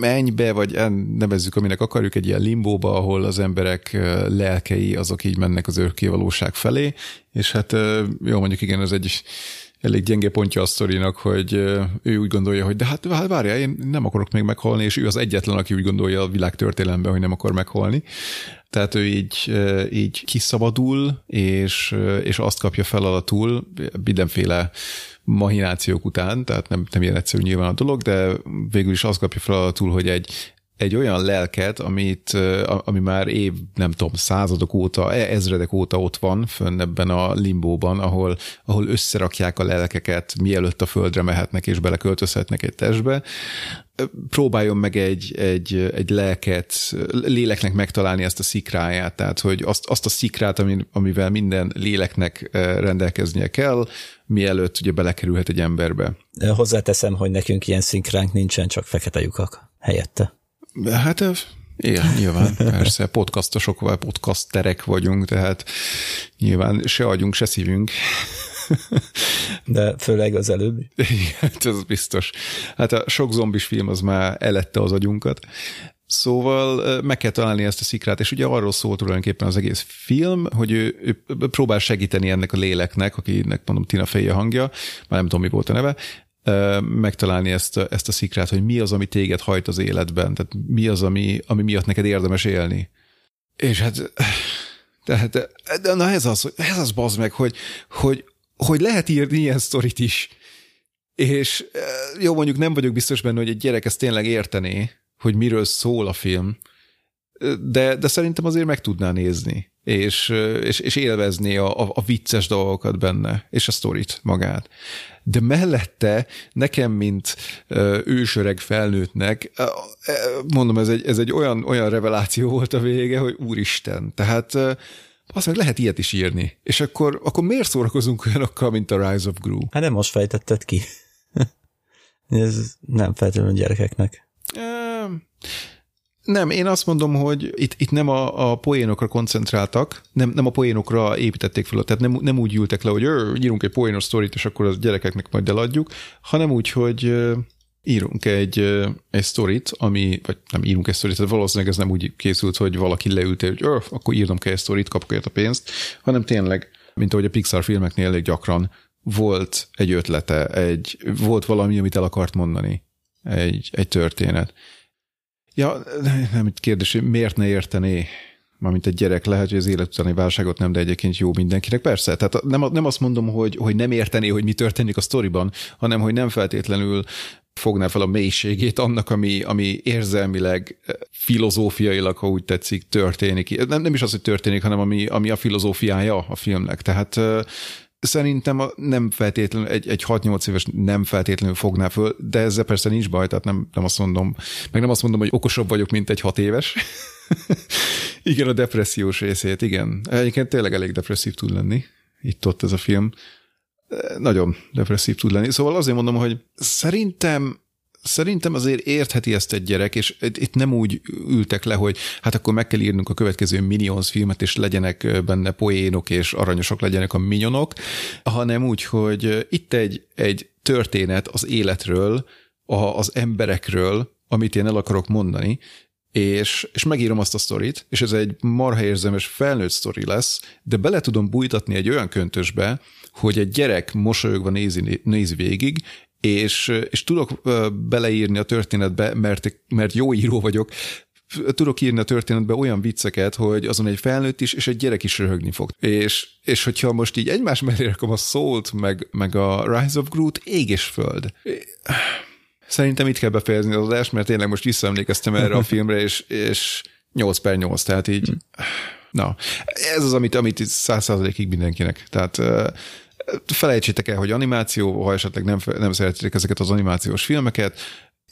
mennybe, vagy nevezzük, aminek akarjuk, egy ilyen limbóba, ahol az emberek lelkei azok így mennek az örökkévalóság felé, és hát jó, mondjuk igen, ez egy elég gyenge pontja a sztorinak, hogy ő úgy gondolja, hogy de hát, várjál, én nem akarok még meghalni, és ő az egyetlen, aki úgy gondolja a világ történelemben, hogy nem akar meghalni. Tehát ő így, így kiszabadul, és, és azt kapja feladatul mindenféle mahinációk után, tehát nem, nem ilyen egyszerű nyilván a dolog, de végül is azt kapja feladatul, hogy egy, egy olyan lelket, amit, ami már év, nem tudom, századok óta, e, ezredek óta ott van, fönn ebben a limbóban, ahol, ahol összerakják a lelkeket, mielőtt a földre mehetnek és beleköltözhetnek egy testbe. Próbáljon meg egy, egy, egy lelket, léleknek megtalálni ezt a szikráját, tehát hogy azt, azt a szikrát, amivel minden léleknek rendelkeznie kell, mielőtt ugye belekerülhet egy emberbe. Hozzáteszem, hogy nekünk ilyen szinkránk nincsen, csak fekete lyukak helyette. Hát igen, nyilván, persze, podcastosok vagy podcasterek vagyunk, tehát nyilván se agyunk, se szívünk. De főleg az előbb. Igen, ez biztos. Hát a sok zombis film az már elette az agyunkat. Szóval meg kell találni ezt a szikrát, és ugye arról szólt tulajdonképpen az egész film, hogy ő, ő próbál segíteni ennek a léleknek, akinek mondom Tina Fey a hangja, már nem tudom, mi volt a neve, megtalálni ezt ezt a szikrát, hogy mi az, ami téged hajt az életben, tehát mi az, ami, ami miatt neked érdemes élni. És hát, tehát, de, na ez az, ez az bazd meg, hogy, hogy, hogy lehet írni ilyen sztorit is, és jó, mondjuk nem vagyok biztos benne, hogy egy gyerek ezt tényleg értené, hogy miről szól a film, de, de szerintem azért meg tudná nézni, és, és, és élvezni a, a, a vicces dolgokat benne, és a sztorit magát. De mellette nekem, mint ősöreg felnőttnek, mondom, ez egy, ez egy olyan, olyan reveláció volt a vége, hogy úristen, tehát azt meg lehet ilyet is írni. És akkor, akkor miért szórakozunk olyanokkal, mint a Rise of Gru? Hát nem most fejtetted ki. Ez nem feltétlenül gyerekeknek. Nem, én azt mondom, hogy itt, itt nem a, a poénokra koncentráltak, nem, nem a poénokra építették fel, tehát nem, nem úgy ültek le, hogy írunk egy poénos sztorit, és akkor az gyerekeknek majd eladjuk, hanem úgy, hogy írunk egy, egy sztorit, ami, vagy nem írunk egy sztorit, tehát valószínűleg ez nem úgy készült, hogy valaki leült, hogy akkor írnom kell egy sztorit, kapok a pénzt, hanem tényleg, mint ahogy a Pixar filmeknél elég gyakran volt egy ötlete, egy, volt valami, amit el akart mondani, egy, egy történet. Ja, nem kérdés, miért ne értené mint egy gyerek lehet, hogy az élet utáni válságot nem, de egyébként jó mindenkinek. Persze, tehát nem, nem azt mondom, hogy, hogy nem értené, hogy mi történik a sztoriban, hanem hogy nem feltétlenül fogná fel a mélységét annak, ami, ami érzelmileg, filozófiailag, ha úgy tetszik, történik. Nem, nem is az, hogy történik, hanem ami, ami a filozófiája a filmnek. Tehát szerintem nem feltétlenül, egy, egy 6-8 éves nem feltétlenül fogná föl, de ezzel persze nincs baj, tehát nem, nem azt mondom, meg nem azt mondom, hogy okosabb vagyok, mint egy 6 éves. igen, a depressziós részét, igen. Egyébként tényleg elég depresszív tud lenni. Itt-ott ez a film. Nagyon depresszív tud lenni. Szóval azért mondom, hogy szerintem Szerintem azért értheti ezt egy gyerek, és itt nem úgy ültek le, hogy hát akkor meg kell írnunk a következő Minions filmet, és legyenek benne poénok, és aranyosok legyenek a minyonok, hanem úgy, hogy itt egy, egy történet az életről, a, az emberekről, amit én el akarok mondani, és, és megírom azt a sztorit, és ez egy marha érzelmes felnőtt sztori lesz, de bele tudom bújtatni egy olyan köntösbe, hogy egy gyerek mosolyogva nézi, nézi végig, és, és tudok beleírni a történetbe, mert, mert jó író vagyok, tudok írni a történetbe olyan vicceket, hogy azon egy felnőtt is, és egy gyerek is röhögni fog. És, és hogyha most így egymás mellé rakom a Soult, meg, meg a Rise of Groot, ég és föld. Szerintem itt kell befejezni az adást, mert tényleg most visszaemlékeztem erre a filmre, és, és 8 per 8, tehát így, na, ez az, amit, amit 100%-ig mindenkinek. Tehát felejtsétek el, hogy animáció, ha esetleg nem, nem szeretitek ezeket az animációs filmeket,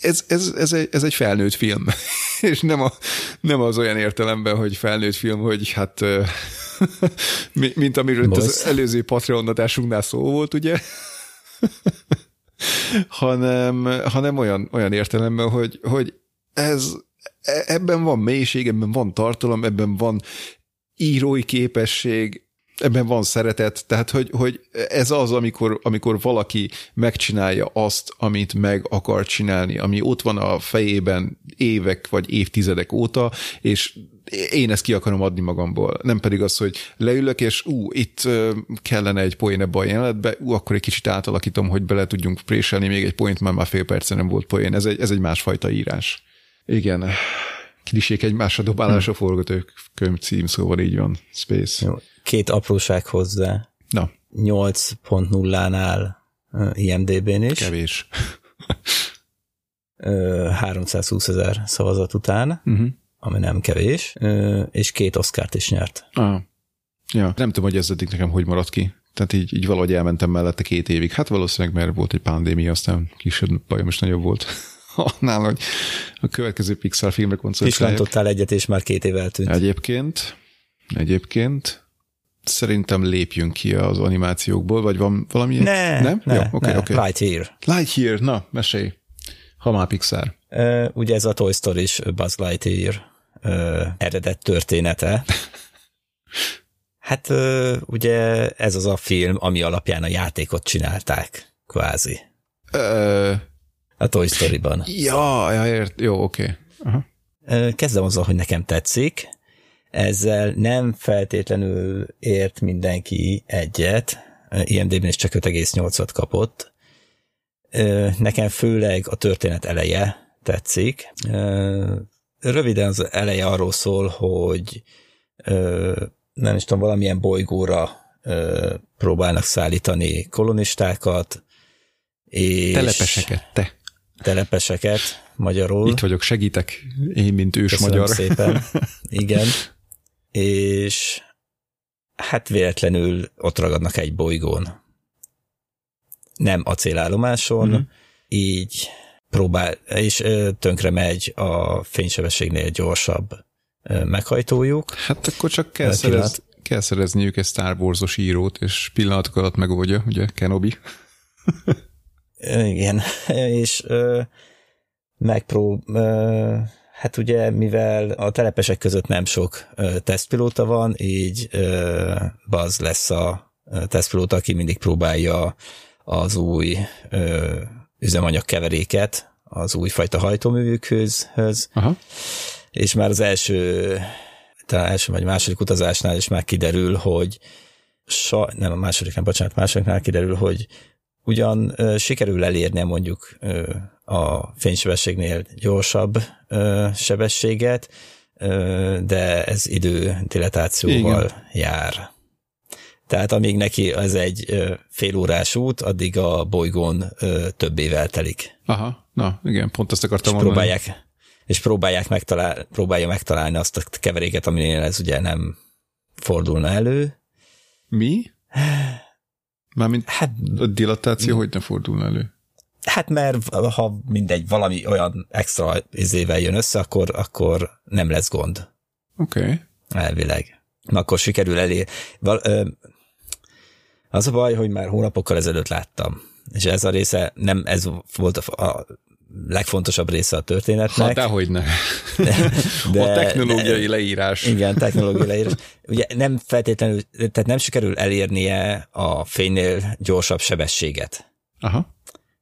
ez, ez, ez, egy, ez egy felnőtt film, és nem, a, nem az olyan értelemben, hogy felnőtt film, hogy hát mint amiről az előző Patreon adásunknál szó volt, ugye? hanem, hanem olyan, olyan értelemben, hogy, hogy ez, e, ebben van mélység, ebben van tartalom, ebben van írói képesség, ebben van szeretet, tehát hogy, hogy ez az, amikor, amikor valaki megcsinálja azt, amit meg akar csinálni, ami ott van a fejében évek vagy évtizedek óta, és én ezt ki akarom adni magamból. Nem pedig az, hogy leülök, és ú, itt kellene egy poén ebbe a jelenetbe, ú, akkor egy kicsit átalakítom, hogy bele tudjunk préselni még egy poént, már már fél perce nem volt poén. Ez egy, ez egy másfajta írás. Igen. Klisék egymásra dobálása hm. forgatókönyv cím, szóval így van. Space. Jó két apróság hozzá. Na. 8.0-nál IMDB-n is. Kevés. 320 ezer szavazat után, uh-huh. ami nem kevés, és két Oscárt is nyert. Ah. Ja, nem tudom, hogy ez eddig nekem hogy maradt ki. Tehát így, így valahogy elmentem mellette két évig. Hát valószínűleg, mert volt egy pandémia, aztán kisebb bajom is nagyobb volt annál, hogy a következő Pixar filmre koncentrálják. Pislantottál egyet, és már két év eltűnt. Egyébként, egyébként, szerintem lépjünk ki az animációkból, vagy van valami? Ne, nem? Ne, Jó, okay, ne. Okay. Lightyear. Lightyear, na, mesélj. Ha már Pixar. Uh, ugye ez a Toy story is Buzz Lightyear uh, eredet története. hát uh, ugye ez az a film, ami alapján a játékot csinálták, kvázi. Uh, a Toy Story-ban. Ja, ja ért, jó, oké. Okay. Kezdem azzal, hogy nekem tetszik ezzel nem feltétlenül ért mindenki egyet, IMDb-n is csak 5,8-at kapott. Nekem főleg a történet eleje tetszik. Röviden az eleje arról szól, hogy nem is tudom, valamilyen bolygóra próbálnak szállítani kolonistákat, és telepeseket, te. Telepeseket, magyarul. Itt vagyok, segítek, én, mint ős Köszönöm magyar. szépen. Igen. és hát véletlenül ott ragadnak egy bolygón. Nem acélállomáson, mm-hmm. így próbál, és tönkre megy a fénysebességnél gyorsabb meghajtójuk. Hát akkor csak kell, szerez, kell szerezniük egy Star Wars-os írót, és pillanatok alatt megoldja, ugye, Kenobi. Igen, és ö, megprób... Ö, hát ugye, mivel a telepesek között nem sok ö, tesztpilóta van, így ö, Buzz lesz a tesztpilóta, aki mindig próbálja az új ö, üzemanyagkeveréket az újfajta hajtóművükhöz, Aha. és már az első, talán első vagy második utazásnál is már kiderül, hogy sa, nem a második, nem, bocsánat, másodiknál kiderül, hogy ugyan sikerül elérnie mondjuk a fénysebességnél gyorsabb sebességet, de ez idő dilatációval Igen. jár. Tehát amíg neki ez egy fél órás út, addig a bolygón több évvel telik. Aha, na igen, pont ezt akartam és mondani. Próbálják, és próbálják megtalál, próbálja megtalálni azt a keveréket, aminél ez ugye nem fordulna elő. Mi? Mármint hát, a dilatáció hogy ne fordulna elő? Hát mert ha mindegy, valami olyan extra izével jön össze, akkor, akkor nem lesz gond. Oké. Okay. Elvileg. Na, akkor sikerül elé. Val, ö, az a baj, hogy már hónapokkal ezelőtt láttam, és ez a része nem ez volt a, a legfontosabb része a történetnek. Ha, dehogy ne. De, a technológiai de, leírás. Igen, technológiai leírás. Ugye nem feltétlenül, tehát nem sikerül elérnie a fénynél gyorsabb sebességet. Aha.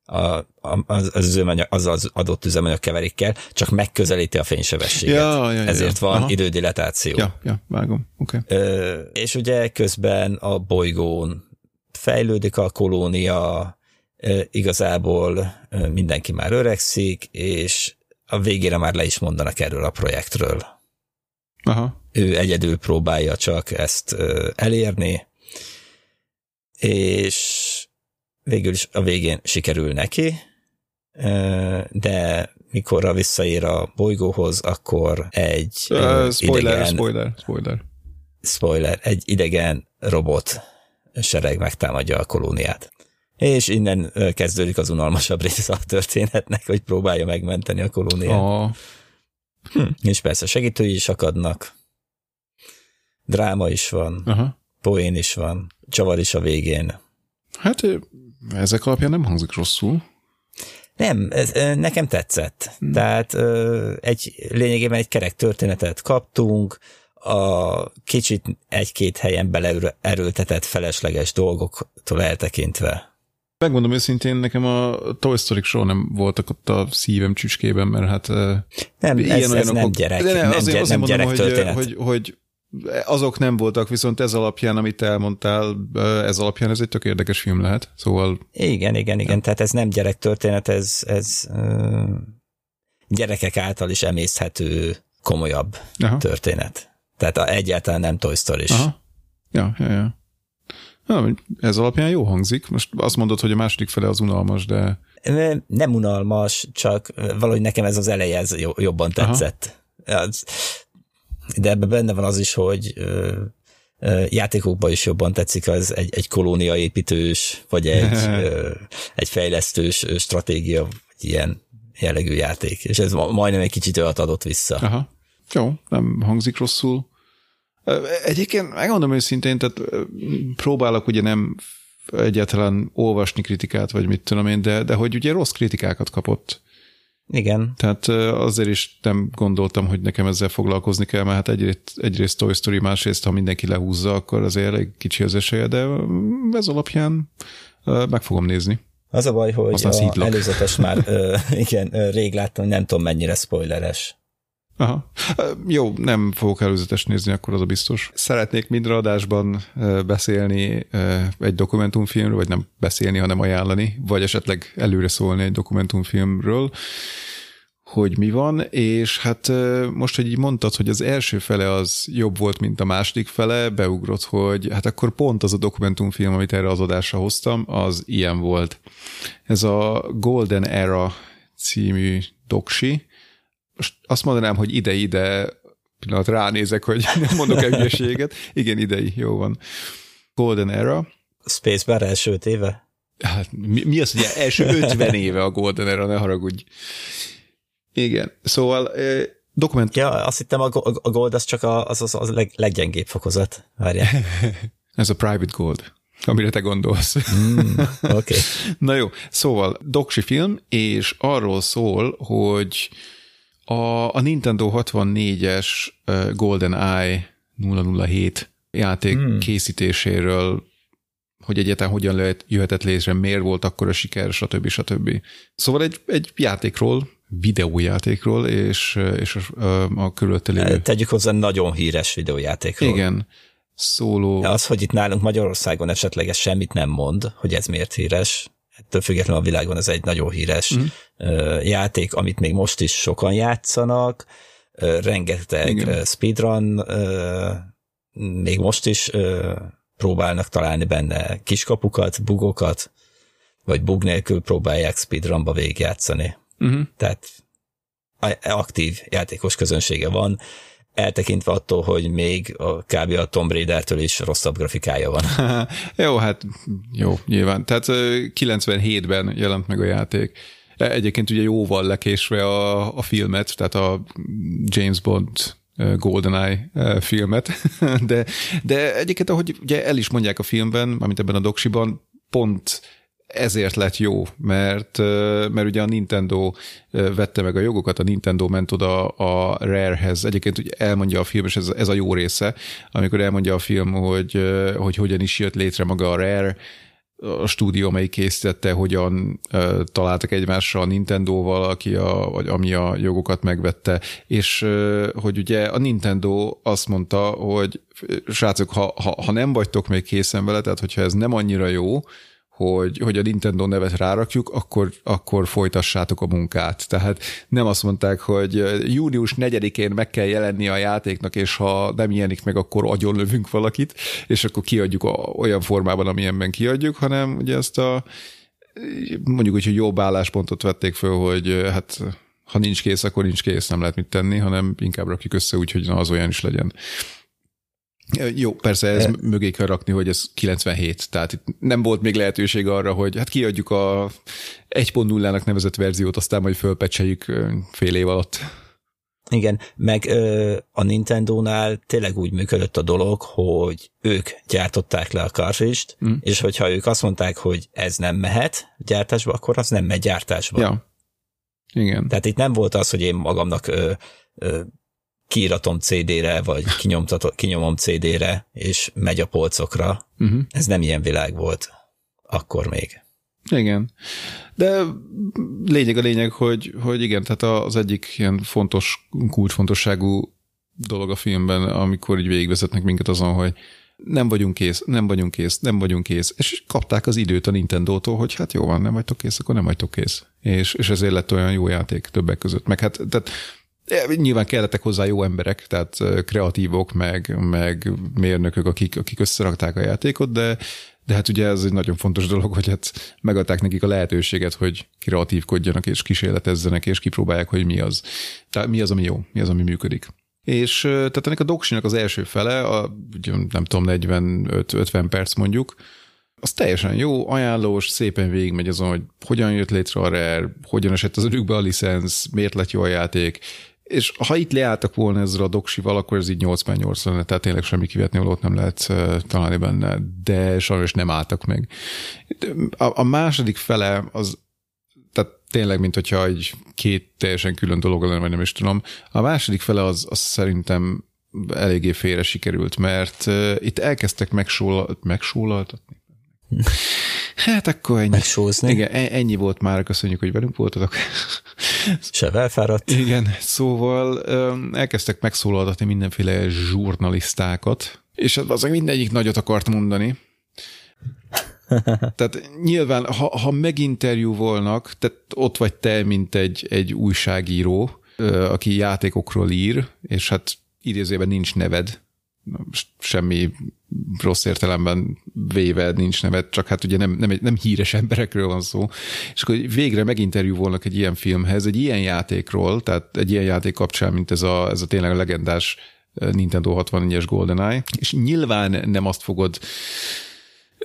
A, az, az, üzemanyag, az az adott üzemanyag keverékkel, csak megközelíti a fénysebességet. Ja, ja, Ezért ja. van Aha. idődilatáció. Ja, ja, vágom. Okay. Ö, és ugye közben a bolygón fejlődik a kolónia, igazából mindenki már öregszik, és a végére már le is mondanak erről a projektről. Aha. Ő egyedül próbálja csak ezt elérni, és végül is a végén sikerül neki, de mikor visszaér a bolygóhoz, akkor egy uh, spoiler, idegen, spoiler, spoiler. Spoiler, egy idegen robot sereg megtámadja a kolóniát. És innen kezdődik az unalmasabb része a történetnek, hogy próbálja megmenteni a kolóniát. Oh. Hm. És persze segítői is akadnak, dráma is van, Aha. poén is van, csavar is a végén. Hát ezek alapján nem hangzik rosszul. Nem, ez, nekem tetszett. Hmm. Tehát egy lényegében egy kerek történetet kaptunk, a kicsit egy-két helyen beleerőltetett felesleges dolgoktól eltekintve. Megmondom őszintén, nekem a Toy story soha nem voltak ott a szívem csücskében, mert hát nem, ilyen ez, ez nem gyerek, de ne, nem, azért, azért nem mondom, gyerek hogy, történet. Hogy, hogy, azok nem voltak, viszont ez alapján, amit elmondtál, ez alapján ez egy tök érdekes film lehet, szóval... Igen, igen, igen, tehát ez nem gyerek történet, ez, ez gyerekek által is emészhető komolyabb Aha. történet. Tehát egyáltalán nem Toy story is. Aha. Ja, ja, ja. Na, ez alapján jó hangzik. Most azt mondod, hogy a második fele az unalmas, de... Nem unalmas, csak valahogy nekem ez az eleje ez jobban tetszett. Az, de ebben benne van az is, hogy játékokban is jobban tetszik az egy, egy kolóniaépítős, vagy egy, egy fejlesztős stratégia, vagy ilyen jellegű játék. És ez majdnem egy kicsit olyat adott vissza. Aha. Jó, nem hangzik rosszul. Egyébként megmondom őszintén, tehát próbálok ugye nem egyáltalán olvasni kritikát, vagy mit tudom én, de, de hogy ugye rossz kritikákat kapott. Igen. Tehát azért is nem gondoltam, hogy nekem ezzel foglalkozni kell, mert hát egyrészt, egyrészt Toy Story, másrészt, ha mindenki lehúzza, akkor azért elég kicsi az esélye, de ez alapján meg fogom nézni. Az a baj, hogy Aztán a előzetes már igen, rég láttam, nem tudom mennyire spoileres. Aha. Jó, nem fogok előzetes nézni, akkor az a biztos. Szeretnék minden adásban beszélni egy dokumentumfilmről, vagy nem beszélni, hanem ajánlani, vagy esetleg előre szólni egy dokumentumfilmről, hogy mi van, és hát most, hogy így mondtad, hogy az első fele az jobb volt, mint a második fele, beugrott, hogy hát akkor pont az a dokumentumfilm, amit erre az adásra hoztam, az ilyen volt. Ez a Golden Era című doksi, most azt mondanám, hogy ide-ide, pillanat ránézek, hogy nem mondok egy hülyeséget. Igen, idei, jó van. Golden Era. Spacebar első éve? Hát, mi, mi az, hogy első 50 éve a Golden Era, ne haragudj. Igen, szóval dokumentum... Ja, azt hittem a, a Gold az csak a, az, az, az leg, leggyengébb fokozat. Várjál. Ez a Private Gold, amire te gondolsz. Mm, Oké. Okay. Na jó, szóval doksi film, és arról szól, hogy a, a Nintendo 64-es Golden Eye 007 játék hmm. készítéséről, hogy egyáltalán hogyan lehet, jöhetett létre, miért volt akkor a siker, stb. stb. Szóval egy, egy játékról, videójátékról, és, és a, a, a körülötte lévő... Tegyük hozzá nagyon híres videójátékról. Igen, szóló... De az, hogy itt nálunk Magyarországon esetleg ez semmit nem mond, hogy ez miért híres, ettől függetlenül a világon ez egy nagyon híres mm. játék, amit még most is sokan játszanak, rengeteg Igen. speedrun, még most is próbálnak találni benne kiskapukat, bugokat, vagy bug nélkül próbálják speedrunba végigjátszani. Uh-huh. Tehát aktív játékos közönsége van, eltekintve attól, hogy még a kb. a Tomb Raider-től is rosszabb grafikája van. jó, hát jó, nyilván. Tehát 97-ben jelent meg a játék. E, egyébként ugye jóval lekésve a, a filmet, tehát a James Bond GoldenEye filmet, de, de egyébként, ahogy ugye el is mondják a filmben, amit ebben a doksiban, pont ezért lett jó, mert, mert ugye a Nintendo vette meg a jogokat, a Nintendo ment oda a Rare-hez. Egyébként ugye elmondja a film, és ez, ez a jó része, amikor elmondja a film, hogy, hogy hogyan is jött létre maga a Rare, a stúdió, amelyik készítette, hogyan uh, találtak egymásra a Nintendo-val, aki a, vagy ami a jogokat megvette, és hogy ugye a Nintendo azt mondta, hogy srácok, ha, ha, ha nem vagytok még készen vele, tehát hogyha ez nem annyira jó, hogy, hogy a Nintendo nevet rárakjuk, akkor, akkor folytassátok a munkát. Tehát nem azt mondták, hogy június 4-én meg kell jelenni a játéknak, és ha nem jelenik meg, akkor agyon lövünk valakit, és akkor kiadjuk olyan formában, amilyenben kiadjuk, hanem ugye ezt a mondjuk úgy, hogy jobb álláspontot vették föl, hogy hát ha nincs kész, akkor nincs kész, nem lehet mit tenni, hanem inkább rakjuk össze úgy, hogy na, az olyan is legyen. Jó, persze ez e... mögé kell rakni, hogy ez 97, tehát itt nem volt még lehetőség arra, hogy hát kiadjuk a 1.0-nak nevezett verziót, aztán majd fölpecseljük fél év alatt. Igen, meg ö, a Nintendo-nál tényleg úgy működött a dolog, hogy ők gyártották le a karfist, mm. és hogyha ők azt mondták, hogy ez nem mehet gyártásba, akkor az nem megy gyártásba. Ja. Igen. Tehát itt nem volt az, hogy én magamnak ö, ö, kiiratom CD-re, vagy kinyomom CD-re, és megy a polcokra. Uh-huh. Ez nem ilyen világ volt akkor még. Igen. De lényeg a lényeg, hogy, hogy igen, tehát az egyik ilyen fontos, kulcsfontosságú dolog a filmben, amikor így végigvezetnek minket azon, hogy nem vagyunk kész, nem vagyunk kész, nem vagyunk kész, és kapták az időt a Nintendo-tól, hogy hát jó van, nem vagytok kész, akkor nem vagytok kész. És, és ezért lett olyan jó játék többek között. Meg hát, tehát Nyilván kellettek hozzá jó emberek, tehát kreatívok, meg, meg mérnökök, akik, akik összerakták a játékot, de, de hát ugye ez egy nagyon fontos dolog, hogy hát megadták nekik a lehetőséget, hogy kreatívkodjanak és kísérletezzenek, és kipróbálják, hogy mi az. Tehát mi az, ami jó, mi az, ami működik. És tehát ennek a doksinak az első fele, a, nem tudom, 45-50 perc mondjuk, az teljesen jó, ajánlós, szépen végigmegy azon, hogy hogyan jött létre a Rare, hogyan esett az önükbe a licensz, miért lett jó a játék, és ha itt leálltak volna ezzel a doksival, akkor ez így 88 lenne, tehát tényleg semmi kivetni valót nem lehet találni benne, de sajnos nem álltak meg. A, a második fele az, tehát tényleg, mint hogyha egy két teljesen külön dolog lenne, vagy nem is tudom. A második fele az, az szerintem eléggé félre sikerült, mert uh, itt elkezdtek megsólaltatni. Hát akkor ennyi. Megsózni. Igen, e- ennyi volt már, köszönjük, hogy velünk voltatok. Se elfáradt. Igen, szóval elkezdtek megszólaltatni mindenféle zsurnalisztákat, és az mindegyik nagyot akart mondani. Tehát nyilván, ha, ha meginterjú volnak, tehát ott vagy te, mint egy, egy újságíró, aki játékokról ír, és hát idézőben nincs neved, semmi rossz értelemben véve nincs neved, csak hát ugye nem, nem, nem híres emberekről van szó, és akkor végre meginterjúvolnak egy ilyen filmhez, egy ilyen játékról, tehát egy ilyen játék kapcsán, mint ez a, ez a tényleg legendás Nintendo 64-es GoldenEye, és nyilván nem azt fogod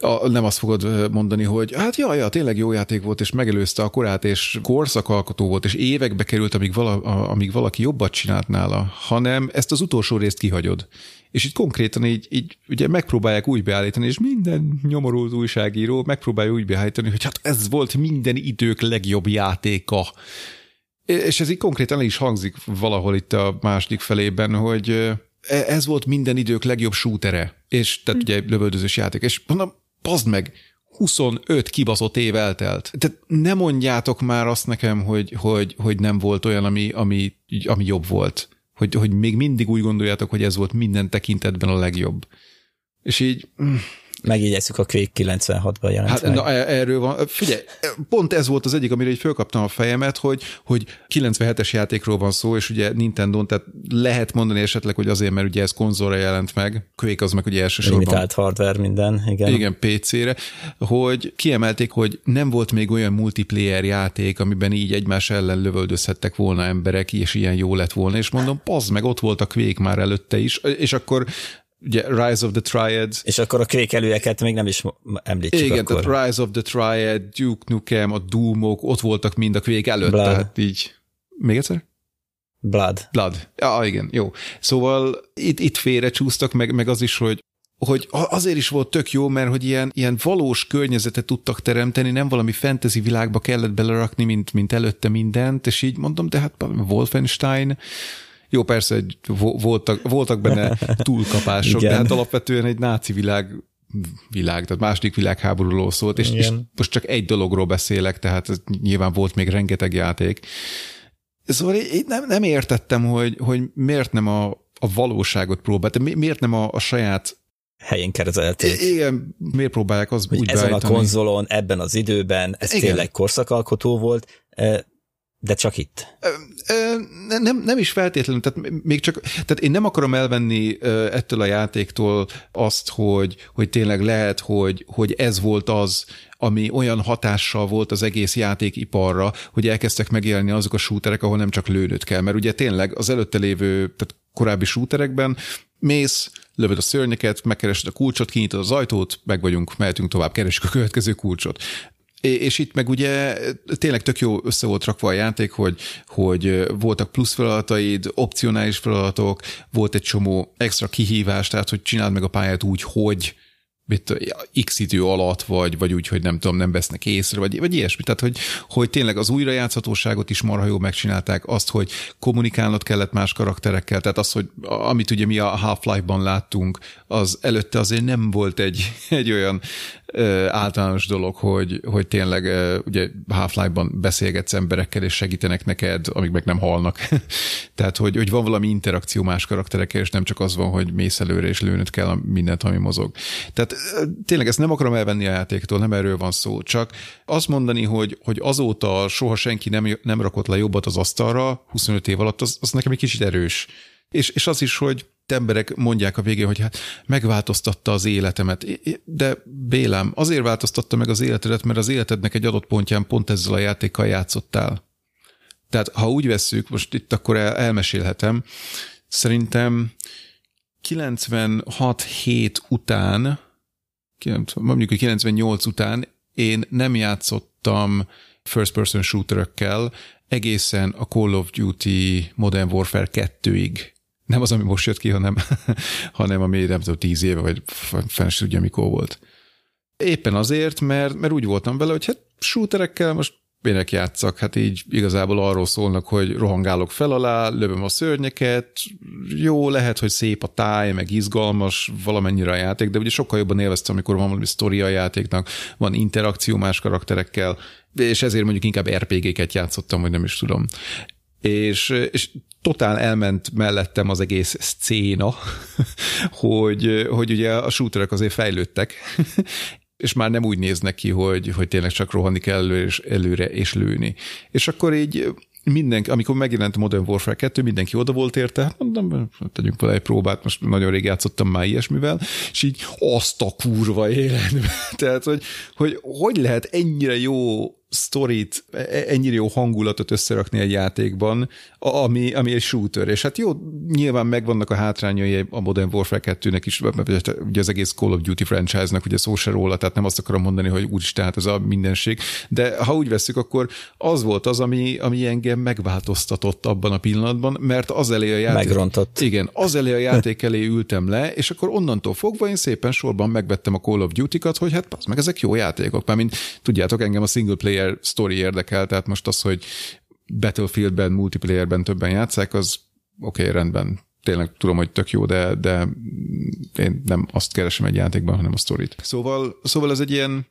a, nem azt fogod mondani, hogy hát jaj, ja, tényleg jó játék volt, és megelőzte a korát, és korszakalkotó volt, és évekbe került, amíg, vala, amíg valaki jobbat csinált nála, hanem ezt az utolsó részt kihagyod. És itt konkrétan így, így ugye megpróbálják úgy beállítani, és minden nyomorult újságíró megpróbálja úgy beállítani, hogy hát ez volt minden idők legjobb játéka. És ez így konkrétan is hangzik valahol itt a második felében, hogy e, ez volt minden idők legjobb shootere, és tehát hm. ugye lövöldözős játék, és mondom, pazd meg, 25 kibaszott év eltelt. Tehát ne mondjátok már azt nekem, hogy, hogy, hogy nem volt olyan, ami, ami, ami jobb volt. Hogy, hogy még mindig úgy gondoljátok, hogy ez volt minden tekintetben a legjobb. És így... Megjegyezzük a Quake 96-ban jelent Hát na, e- erről van. Figyelj, pont ez volt az egyik, amire így fölkaptam a fejemet, hogy, hogy 97-es játékról van szó, és ugye Nintendo, tehát lehet mondani esetleg, hogy azért, mert ugye ez konzolra jelent meg, Quake az meg ugye elsősorban. Limitált hardware minden, igen. Igen, PC-re, hogy kiemelték, hogy nem volt még olyan multiplayer játék, amiben így egymás ellen lövöldözhettek volna emberek, és ilyen jó lett volna, és mondom, pazd meg, ott volt a Quake már előtte is, és akkor ugye Rise of the Triad. És akkor a kvékelőeket még nem is említsük Igen, akkor. tehát Rise of the Triad, Duke Nukem, a Doomok, ott voltak mind a kvék előtt, Blood. tehát így. Még egyszer? Blood. Blood. Ja, igen, jó. Szóval itt, itt félre csúsztak, meg, meg az is, hogy hogy azért is volt tök jó, mert hogy ilyen, ilyen valós környezetet tudtak teremteni, nem valami fantasy világba kellett belerakni, mint, mint előtte mindent, és így mondom, de hát Wolfenstein, jó, persze, egy, voltak, voltak benne túlkapások, de hát alapvetően egy náci világ világ, tehát második világháborúról szólt, és, és most csak egy dologról beszélek, tehát ez nyilván volt még rengeteg játék. Szóval én nem, nem értettem, hogy, hogy miért nem a, a valóságot próbált, mi, miért nem a, a saját helyén kerezelték. Igen, miért próbálják az hogy úgy Ezen beállítani? a konzolon, ebben az időben, ez Igen. tényleg korszakalkotó volt, de csak itt. Nem, nem is feltétlenül, tehát még csak, tehát én nem akarom elvenni ettől a játéktól azt, hogy, hogy tényleg lehet, hogy, hogy ez volt az, ami olyan hatással volt az egész játékiparra, hogy elkezdtek megélni azok a shooterek, ahol nem csak lőnöd kell, mert ugye tényleg az előtte lévő, tehát korábbi shooterekben mész, lövöd a szörnyeket, megkeresed a kulcsot, kinyitod az ajtót, meg vagyunk, mehetünk tovább, keresünk a következő kulcsot. És itt meg ugye tényleg tök jó össze volt rakva a játék, hogy, hogy voltak plusz feladataid, opcionális feladatok, volt egy csomó extra kihívás, tehát hogy csináld meg a pályát úgy, hogy mit, x idő alatt, vagy, vagy úgy, hogy nem tudom, nem vesznek észre, vagy, vagy ilyesmi. Tehát, hogy, hogy tényleg az újrajátszhatóságot is marha jól megcsinálták, azt, hogy kommunikálnod kellett más karakterekkel, tehát az, hogy amit ugye mi a Half-Life-ban láttunk, az előtte azért nem volt egy, egy olyan általános dolog, hogy, hogy tényleg ugye Half-Life-ban beszélgetsz emberekkel, és segítenek neked, amíg meg nem halnak. Tehát, hogy, hogy van valami interakció más karakterekkel, és nem csak az van, hogy mész előre, és lőnöd kell mindent, ami mozog. Tehát tényleg ezt nem akarom elvenni a játéktól, nem erről van szó. Csak azt mondani, hogy, hogy azóta soha senki nem, nem rakott le jobbat az asztalra 25 év alatt, az, az nekem egy kicsit erős. És, és az is, hogy emberek mondják a végén, hogy hát megváltoztatta az életemet. De Bélám, azért változtatta meg az életedet, mert az életednek egy adott pontján pont ezzel a játékkal játszottál. Tehát ha úgy vesszük, most itt akkor el, elmesélhetem, szerintem 96 hét után, mondjuk 98 után én nem játszottam first person shooterökkel egészen a Call of Duty Modern Warfare 2-ig nem az, ami most jött ki, hanem, hanem ami nem tudom, tíz éve, vagy fenn tudja, mikor volt. Éppen azért, mert, mert úgy voltam vele, hogy hát shooterekkel most minek játszak, hát így igazából arról szólnak, hogy rohangálok fel alá, lövöm a szörnyeket, jó, lehet, hogy szép a táj, meg izgalmas valamennyire a játék, de ugye sokkal jobban élveztem, amikor van valami sztori a játéknak, van interakció más karakterekkel, és ezért mondjuk inkább RPG-ket játszottam, vagy nem is tudom és, és totál elment mellettem az egész szcéna, hogy, hogy ugye a shooterek azért fejlődtek, és már nem úgy néznek ki, hogy, hogy tényleg csak rohanni kell előre és, előre és lőni. És akkor így mindenki, amikor megjelent Modern Warfare 2, mindenki oda volt érte, mondom, tegyünk vele egy próbát, most nagyon rég játszottam már ilyesmivel, és így azt a kurva életbe. Tehát, hogy, hogy hogy lehet ennyire jó sztorit, e- ennyire jó hangulatot összerakni egy játékban, ami, ami egy shooter. És hát jó, nyilván megvannak a hátrányai a Modern Warfare 2-nek is, ugye az egész Call of Duty franchise-nak, ugye szó se róla, tehát nem azt akarom mondani, hogy úgyis tehát ez a mindenség. De ha úgy veszük, akkor az volt az, ami, ami engem megváltoztatott abban a pillanatban, mert az elé a játék... Megrontott. Igen, az elé a játék elé ültem le, és akkor onnantól fogva én szépen sorban megvettem a Call of Duty-kat, hogy hát az meg ezek jó játékok, mert mint tudjátok, engem a single player story érdekel, tehát most az, hogy Battlefieldben, multiplayerben többen játszák, az oké, okay, rendben, tényleg tudom, hogy tök jó, de, de én nem azt keresem egy játékban, hanem a sztorit. Szóval, szóval ez egy ilyen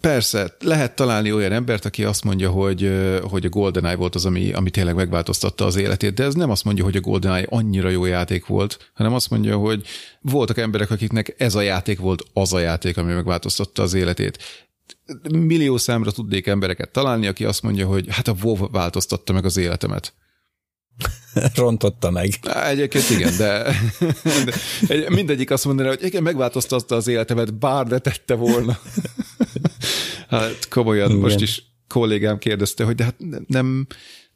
Persze, lehet találni olyan embert, aki azt mondja, hogy, hogy a GoldenEye volt az, ami, ami tényleg megváltoztatta az életét, de ez nem azt mondja, hogy a GoldenEye annyira jó játék volt, hanem azt mondja, hogy voltak emberek, akiknek ez a játék volt az a játék, ami megváltoztatta az életét. Millió számra tudnék embereket találni, aki azt mondja, hogy hát a WoW változtatta meg az életemet. Rontotta meg. Egyébként igen, de, de mindegyik azt mondaná, hogy igen, megváltoztatta az életemet, bár ne tette volna. Hát komolyan, igen. most is kollégám kérdezte, hogy de hát nem,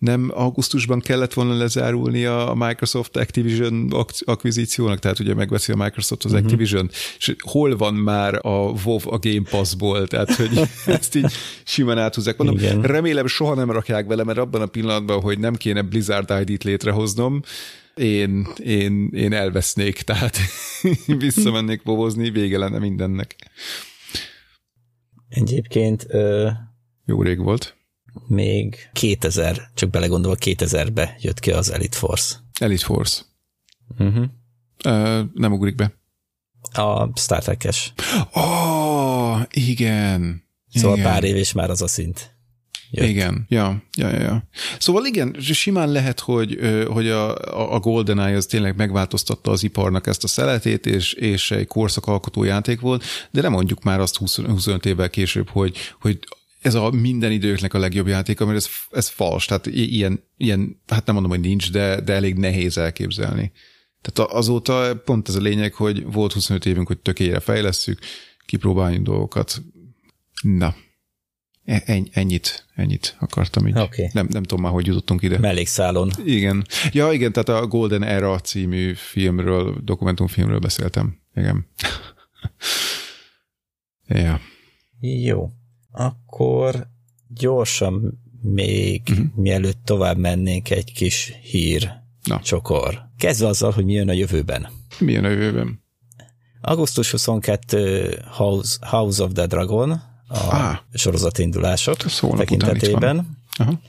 nem augusztusban kellett volna lezárulni a Microsoft Activision akvizíciónak, tehát ugye megveszi a Microsoft az uh-huh. Activision, és hol van már a WoW a Game Pass-ból, tehát hogy ezt így simán áthúzzák. Mondom, Igen. remélem soha nem rakják vele, mert abban a pillanatban, hogy nem kéne Blizzard ID-t létrehoznom, én, én, én elvesznék, tehát visszamennék bobozni, vége lenne mindennek. Egyébként... Ö... Jó rég volt még 2000, csak belegondolva 2000-be jött ki az Elite Force. Elite Force. Uh-huh. Uh, nem ugrik be. A Star Trek-es. Oh, igen. Szóval igen. pár év és már az a szint. Jött. Igen, ja, ja, ja, ja. Szóval igen, simán lehet, hogy, hogy a, a GoldenEye az tényleg megváltoztatta az iparnak ezt a szeletét, és, és egy korszakalkotó játék volt, de nem mondjuk már azt 20, 25 évvel később, hogy, hogy ez a minden időknek a legjobb játék, mert ez, ez fals, tehát ilyen, ilyen, hát nem mondom, hogy nincs, de, de elég nehéz elképzelni. Tehát azóta pont ez a lényeg, hogy volt 25 évünk, hogy tökére fejlesszük, kipróbáljunk dolgokat. Na, e, ennyit, ennyit akartam így. Okay. Nem, nem tudom már, hogy jutottunk ide. Mellékszálon. Igen. Ja, igen, tehát a Golden Era című filmről, dokumentumfilmről beszéltem. Igen. ja. Jó. Akkor gyorsan még, uh-huh. mielőtt tovább mennénk, egy kis hír Na. csokor. Kezdve azzal, hogy mi jön a jövőben. Mi jön a jövőben? Augusztus 22 House, House of the Dragon, a ah, sorozatindulások tekintetében. Aha.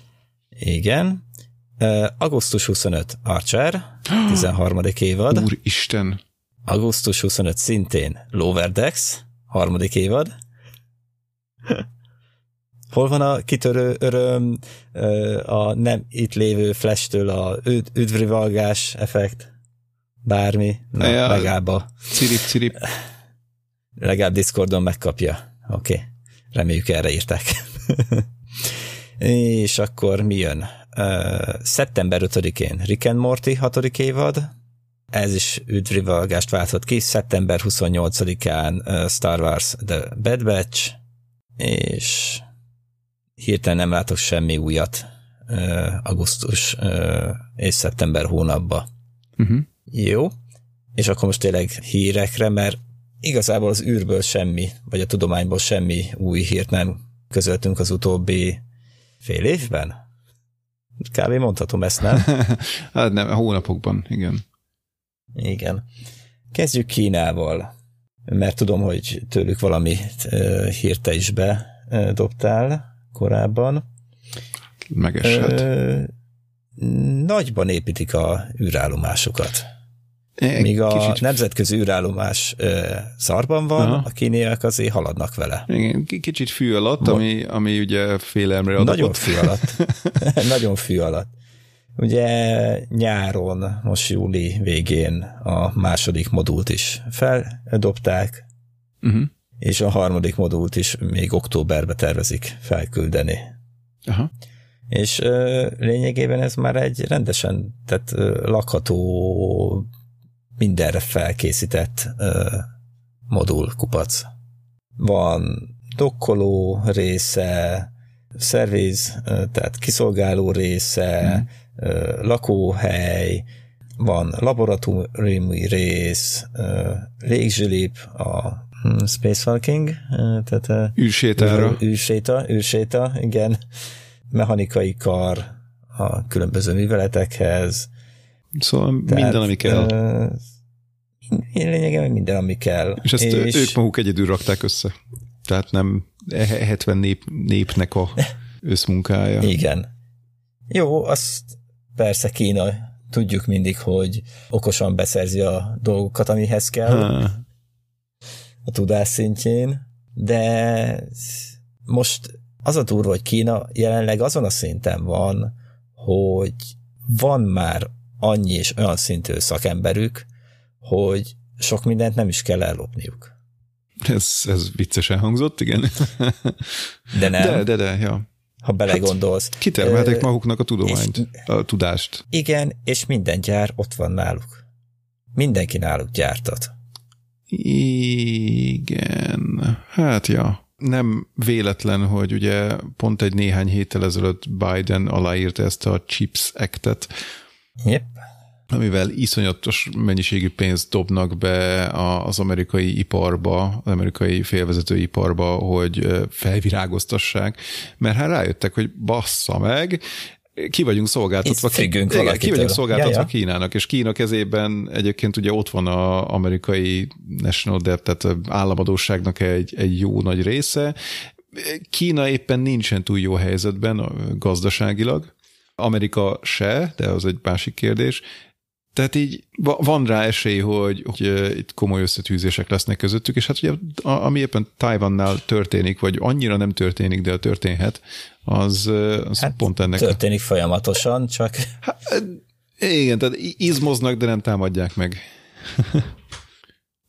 Igen. Uh, augusztus 25 Archer, 13. évad. Úristen. Augusztus 25 szintén Lower Decks, harmadik évad. Hol van a kitörő öröm, a nem itt lévő flashtől a üdvrivalgás effekt? Bármi? Na, ja, legalább a... Cirip, cirip. Legalább Discordon megkapja. Oké. Okay. Reméljük erre írták. És akkor mi jön? Uh, szeptember 5-én Rick and Morty 6. évad, ez is üdvrivalgást válthat ki. Szeptember 28-án uh, Star Wars The Bad Batch, és hirtelen nem látok semmi újat uh, augusztus uh, és szeptember hónapba. Uh-huh. Jó, és akkor most tényleg hírekre, mert igazából az űrből semmi, vagy a tudományból semmi új hírt nem közöltünk az utóbbi fél évben? Kb. mondhatom ezt, nem? hát nem, a hónapokban, igen. Igen. Kezdjük Kínával, mert tudom, hogy tőlük valami hírt te is bedobtál korábban. Megeshet. Ö, nagyban építik a űrállomásokat. Míg a kicsit... nemzetközi űrállomás ö, szarban van, Aha. a kíniak azért haladnak vele. Igen, kicsit fű alatt, ami, ami ugye félelemre adott. Nagyon fű alatt. Nagyon fű alatt. Ugye nyáron, most júli végén a második modult is feldobták, uh-huh. és a harmadik modult is még októberbe tervezik felküldeni. Aha. És ö, lényegében ez már egy rendesen, tehát ö, lakható, mindenre felkészített ö, modul kupac. Van dokkoló része, szerviz, tehát kiszolgáló része, mm. Lakóhely, van laboratóriumi rész, légzsilip, a hm, spacewalking, tehát űrsétára. űrséta, űrséta, igen, mechanikai kar a különböző műveletekhez. Szóval Tehát, minden, ami kell. Lényegében minden, ami kell. És ezt és... ők maguk egyedül rakták össze. Tehát nem 70 nép, népnek a összmunkája. Igen. Jó, azt persze Kína tudjuk mindig, hogy okosan beszerzi a dolgokat, amihez kell. A tudás szintjén. De most az a durva, hogy Kína jelenleg azon a szinten van, hogy van már annyi és olyan szintű szakemberük, hogy sok mindent nem is kell ellopniuk. Ez, ez viccesen hangzott, igen. De nem. De, de, de, ja. Ha belegondolsz. Hát, kitermelték maguknak a tudományt, és, a tudást. Igen, és minden gyár ott van náluk. Mindenki náluk gyártat. Igen, hát ja nem véletlen, hogy ugye pont egy néhány héttel ezelőtt Biden aláírta ezt a CHIPS Act-et, yep. Amivel iszonyatos mennyiségű pénzt dobnak be az amerikai iparba, az amerikai félvezető iparba, hogy felvirágoztassák, mert hát rájöttek, hogy bassza meg, ki vagyunk szolgáltatva, ki, igen, ki vagyunk szolgáltatva ja, ja. Kínának, és Kína kezében egyébként ugye ott van az amerikai National Debt, tehát államadóságnak egy, egy jó nagy része. Kína éppen nincsen túl jó helyzetben gazdaságilag, Amerika se, de az egy másik kérdés, tehát így van rá esély, hogy, hogy itt komoly összetűzések lesznek közöttük, és hát ugye ami éppen Tajvannál történik, vagy annyira nem történik, de történhet, az, az hát pont ennek. Történik folyamatosan, csak... Hát, igen, tehát izmoznak, de nem támadják meg.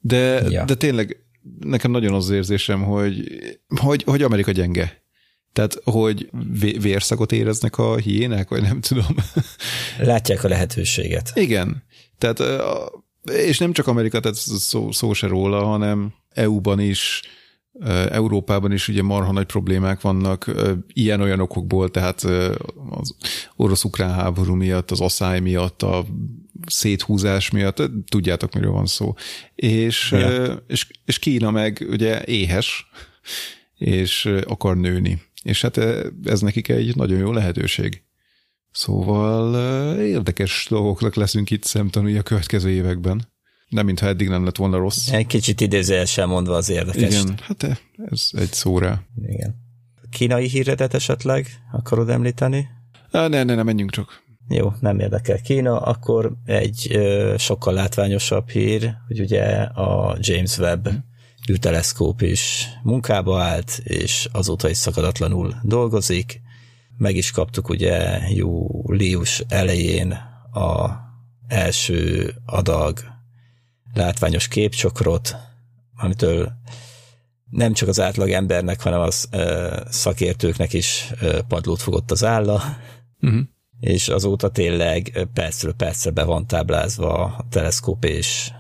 De, ja. de tényleg nekem nagyon az érzésem, hogy, hogy, hogy Amerika gyenge. Tehát, hogy vérszagot éreznek a hiének, vagy nem tudom. Látják a lehetőséget. Igen. Tehát, és nem csak Amerika, tehát szó, szó se róla, hanem EU-ban is, Európában is ugye marha nagy problémák vannak ilyen-olyan okokból, tehát az orosz-ukrán háború miatt, az asszály miatt, a széthúzás miatt, tudjátok, miről van szó. És, ja. és, és Kína meg ugye éhes, és akar nőni. És hát ez nekik egy nagyon jó lehetőség. Szóval érdekes dolgoknak leszünk itt szemtanúi a következő években. Nem, mintha eddig nem lett volna rossz. Egy kicsit idézőjelesen mondva az érdekes. Igen, hát ez egy szó rá. Igen. Kínai híredet esetleg akarod említeni? Ne, ne, ne, menjünk csak. Jó, nem érdekel Kína, akkor egy ö, sokkal látványosabb hír, hogy ugye a James Webb űrteleszkóp is munkába állt, és azóta is szakadatlanul dolgozik. Meg is kaptuk ugye július elején a első adag látványos képcsokrot, amitől nem csak az átlag embernek, hanem az ö, szakértőknek is ö, padlót fogott az álla, uh-huh. és azóta tényleg percről percre be van táblázva a teleszkóp, és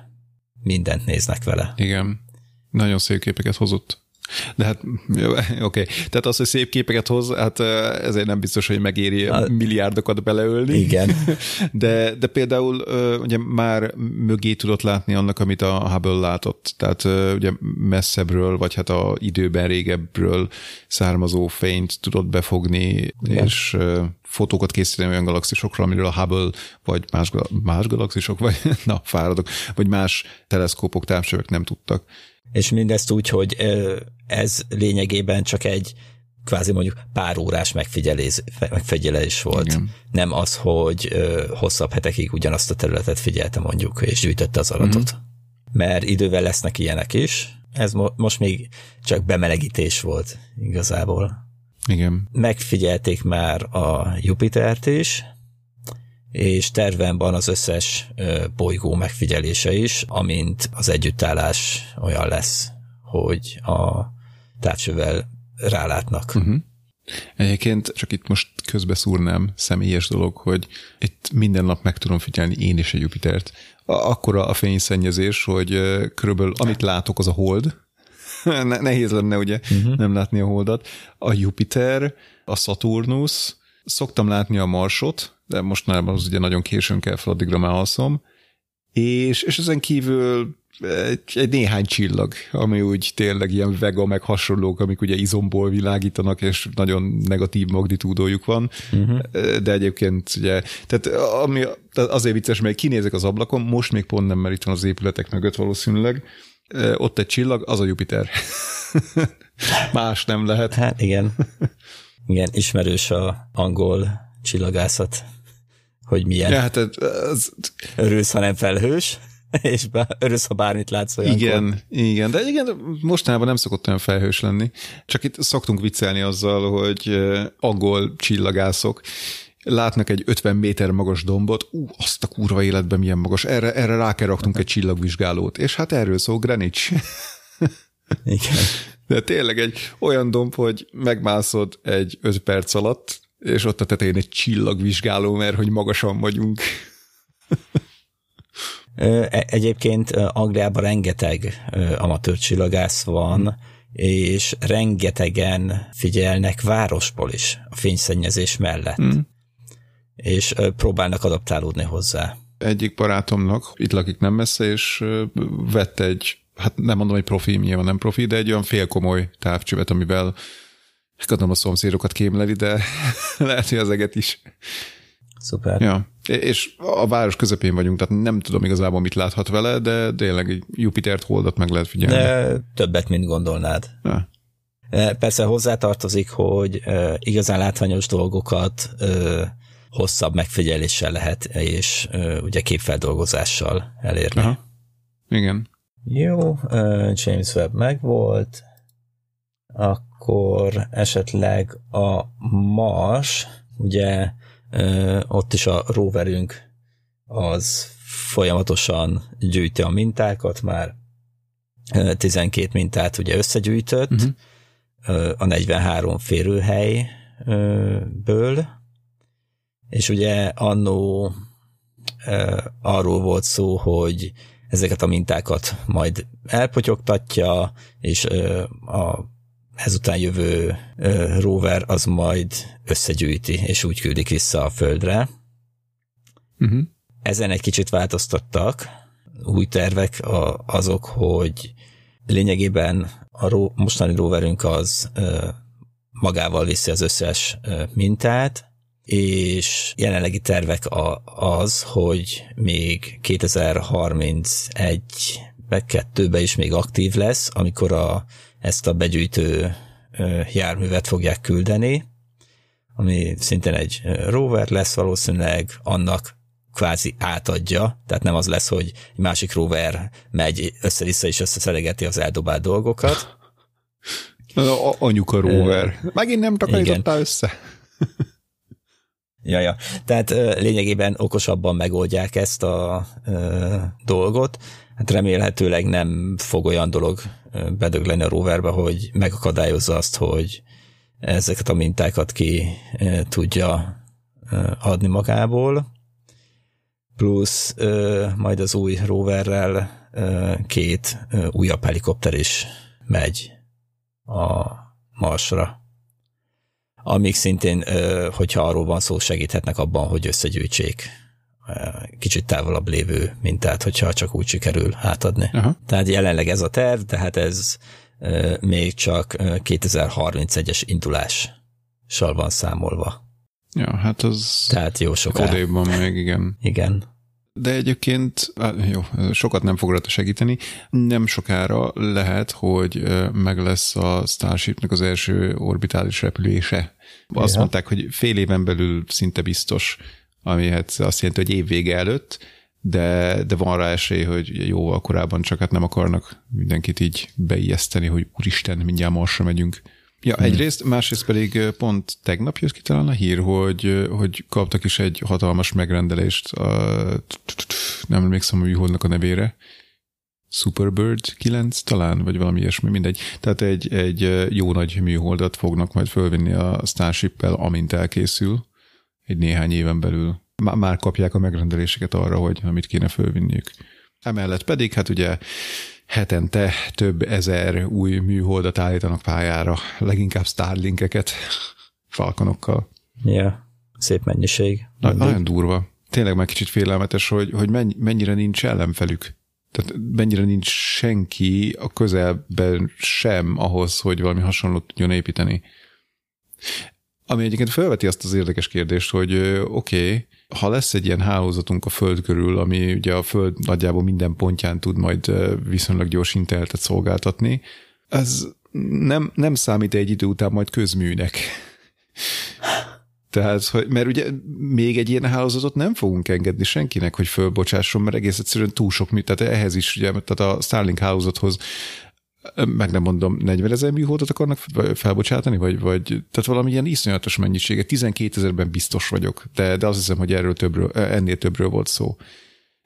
mindent néznek vele. Igen. Nagyon szép képeket hozott. De hát, oké. Okay. Tehát az, hogy szép képeket hoz, hát ezért nem biztos, hogy megéri a... milliárdokat beleölni. Igen. De, de például ugye már mögé tudott látni annak, amit a Hubble látott. Tehát ugye messzebbről, vagy hát a időben régebbről származó fényt tudott befogni, Igen. és fotókat készíteni olyan galaxisokról, amiről a Hubble, vagy más, más galaxisok, vagy na, fáradok, vagy más teleszkópok, távcsövek nem tudtak és mindezt úgy, hogy ez lényegében csak egy kvázi mondjuk pár órás megfigyelés, megfigyelés volt. Igen. Nem az, hogy hosszabb hetekig ugyanazt a területet figyelte mondjuk, és gyűjtötte az adatot. Mm-hmm. Mert idővel lesznek ilyenek is. Ez mo- most még csak bemelegítés volt igazából. Igen. Megfigyelték már a Jupitert is, és terven van az összes bolygó megfigyelése is, amint az együttállás olyan lesz, hogy a távcsővel rálátnak. Uh-huh. Egyébként csak itt most közbeszúrnám személyes dolog, hogy itt minden nap meg tudom figyelni én is a Jupitert. Akkora a fényszennyezés, hogy körülbelül amit látok, az a hold, Nehéz lenne ugye uh-huh. nem látni a holdat. A Jupiter, a Saturnus, szoktam látni a Marsot, de mostanában az ugye nagyon későn kell fel, addigra már alszom, és, és ezen kívül egy, egy néhány csillag, ami úgy tényleg ilyen vega, meg hasonlók, amik ugye izomból világítanak, és nagyon negatív magnitúdójuk van, uh-huh. de egyébként ugye, tehát, ami, tehát azért vicces, mert kinézek az ablakon, most még pont nem, mert itt van az épületek mögött valószínűleg, ott egy csillag, az a Jupiter. Más nem lehet. Hát igen. Igen, ismerős a angol csillagászat, hogy milyen. Ja, hát ez... Örülsz, ha nem felhős, és örülsz, ha bármit látsz olyankor. Igen, igen, de igen, mostanában nem szokott olyan felhős lenni. Csak itt szoktunk viccelni azzal, hogy angol csillagászok látnak egy 50 méter magas dombot, ú, azt a kurva életben milyen magas, erre, erre rá kell raknunk egy csillagvizsgálót, és hát erről szól Greenwich. Igen. De tényleg egy olyan domb, hogy megmászod egy 5 perc alatt, és ott a tetején egy csillagvizsgáló, mert hogy magasan vagyunk. E, egyébként Angliában rengeteg amatőr csillagász van, és rengetegen figyelnek városból is a fényszennyezés mellett. Mm és próbálnak adaptálódni hozzá. Egyik barátomnak, itt lakik nem messze, és vett egy, hát nem mondom, hogy profi, nyilván nem profi, de egy olyan félkomoly távcsövet, amivel gondolom a szomszédokat kémleli, de lehet, hogy az eget is. Szuper. Ja. És a város közepén vagyunk, tehát nem tudom igazából, mit láthat vele, de tényleg egy Jupitert holdat meg lehet figyelni. De többet, mint gondolnád. Ja. Persze hozzátartozik, hogy igazán látványos dolgokat hosszabb megfigyeléssel lehet, és ugye képfeldolgozással elérni. Aha. Igen. Jó, James Webb megvolt, akkor esetleg a Mars, ugye ott is a roverünk az folyamatosan gyűjti a mintákat, már 12 mintát ugye összegyűjtött, uh-huh. a 43 férőhelyből, és ugye annó arról volt szó, hogy ezeket a mintákat majd elpotyogtatja, és a ezután jövő rover az majd összegyűjti, és úgy küldik vissza a földre. Uh-huh. Ezen egy kicsit változtattak. Új tervek a, azok, hogy lényegében a ro- mostani roverünk az e, magával viszi az összes e, mintát, és jelenlegi tervek a, az, hogy még 2031 meg kettőbe is még aktív lesz, amikor a, ezt a begyűjtő járművet fogják küldeni, ami szintén egy rover lesz valószínűleg, annak kvázi átadja, tehát nem az lesz, hogy egy másik rover megy össze-vissza és összeszelegeti az eldobált dolgokat. A, anyuka rover. Megint nem takarítottál össze. Ja, ja. Tehát lényegében okosabban megoldják ezt a ö, dolgot. Hát remélhetőleg nem fog olyan dolog bedögleni a roverbe, hogy megakadályozza azt, hogy ezeket a mintákat ki tudja adni magából. Plusz majd az új roverrel két újabb helikopter is megy a Marsra amik szintén, hogyha arról van szó, segíthetnek abban, hogy összegyűjtsék kicsit távolabb lévő mintát, hogyha csak úgy sikerül átadni. Aha. Tehát jelenleg ez a terv, tehát ez még csak 2031-es indulással van számolva. Ja, hát az... Tehát jó sokáig. van még, igen. Igen. De egyébként, jó, sokat nem fog rajta segíteni, nem sokára lehet, hogy meg lesz a Starshipnek az első orbitális repülése. Azt ja. mondták, hogy fél éven belül szinte biztos, ami hát azt jelenti, hogy évvége előtt, de, de van rá esély, hogy jóval korábban csak hát nem akarnak mindenkit így beijeszteni, hogy úristen, mindjárt Marsra megyünk. Ja, hmm. egyrészt, másrészt pedig pont tegnap jött ki talán a hír, hogy, hogy kaptak is egy hatalmas megrendelést, a, nem emlékszem a műholdnak a nevére, Superbird 9 talán, vagy valami ilyesmi, mindegy. Tehát egy, egy jó nagy műholdat fognak majd fölvinni a Starship-el, amint elkészül, egy néhány éven belül. Már kapják a megrendeléseket arra, hogy amit kéne fölvinniük. Emellett pedig, hát ugye hetente több ezer új műholdat állítanak pályára, leginkább Starlinkeket falkonokkal. Ja, szép mennyiség. Na, nagyon durva. Tényleg már kicsit félelmetes, hogy, hogy mennyire nincs ellenfelük. Tehát mennyire nincs senki a közelben sem ahhoz, hogy valami hasonlót tudjon építeni. Ami egyébként felveti azt az érdekes kérdést, hogy oké, okay, ha lesz egy ilyen hálózatunk a Föld körül, ami ugye a Föld nagyjából minden pontján tud majd viszonylag gyors internetet szolgáltatni, ez nem, nem számít egy idő után majd közműnek. Tehát, hogy, mert ugye még egy ilyen hálózatot nem fogunk engedni senkinek, hogy fölbocsásson, mert egész egyszerűen túl sok mű, tehát ehhez is, ugye, tehát a Starlink hálózathoz meg nem mondom, 40 ezer műholdat akarnak felbocsátani, vagy, vagy tehát valami ilyen iszonyatos mennyisége. 12 ezerben biztos vagyok, de, de azt hiszem, hogy erről többről, ennél többről volt szó.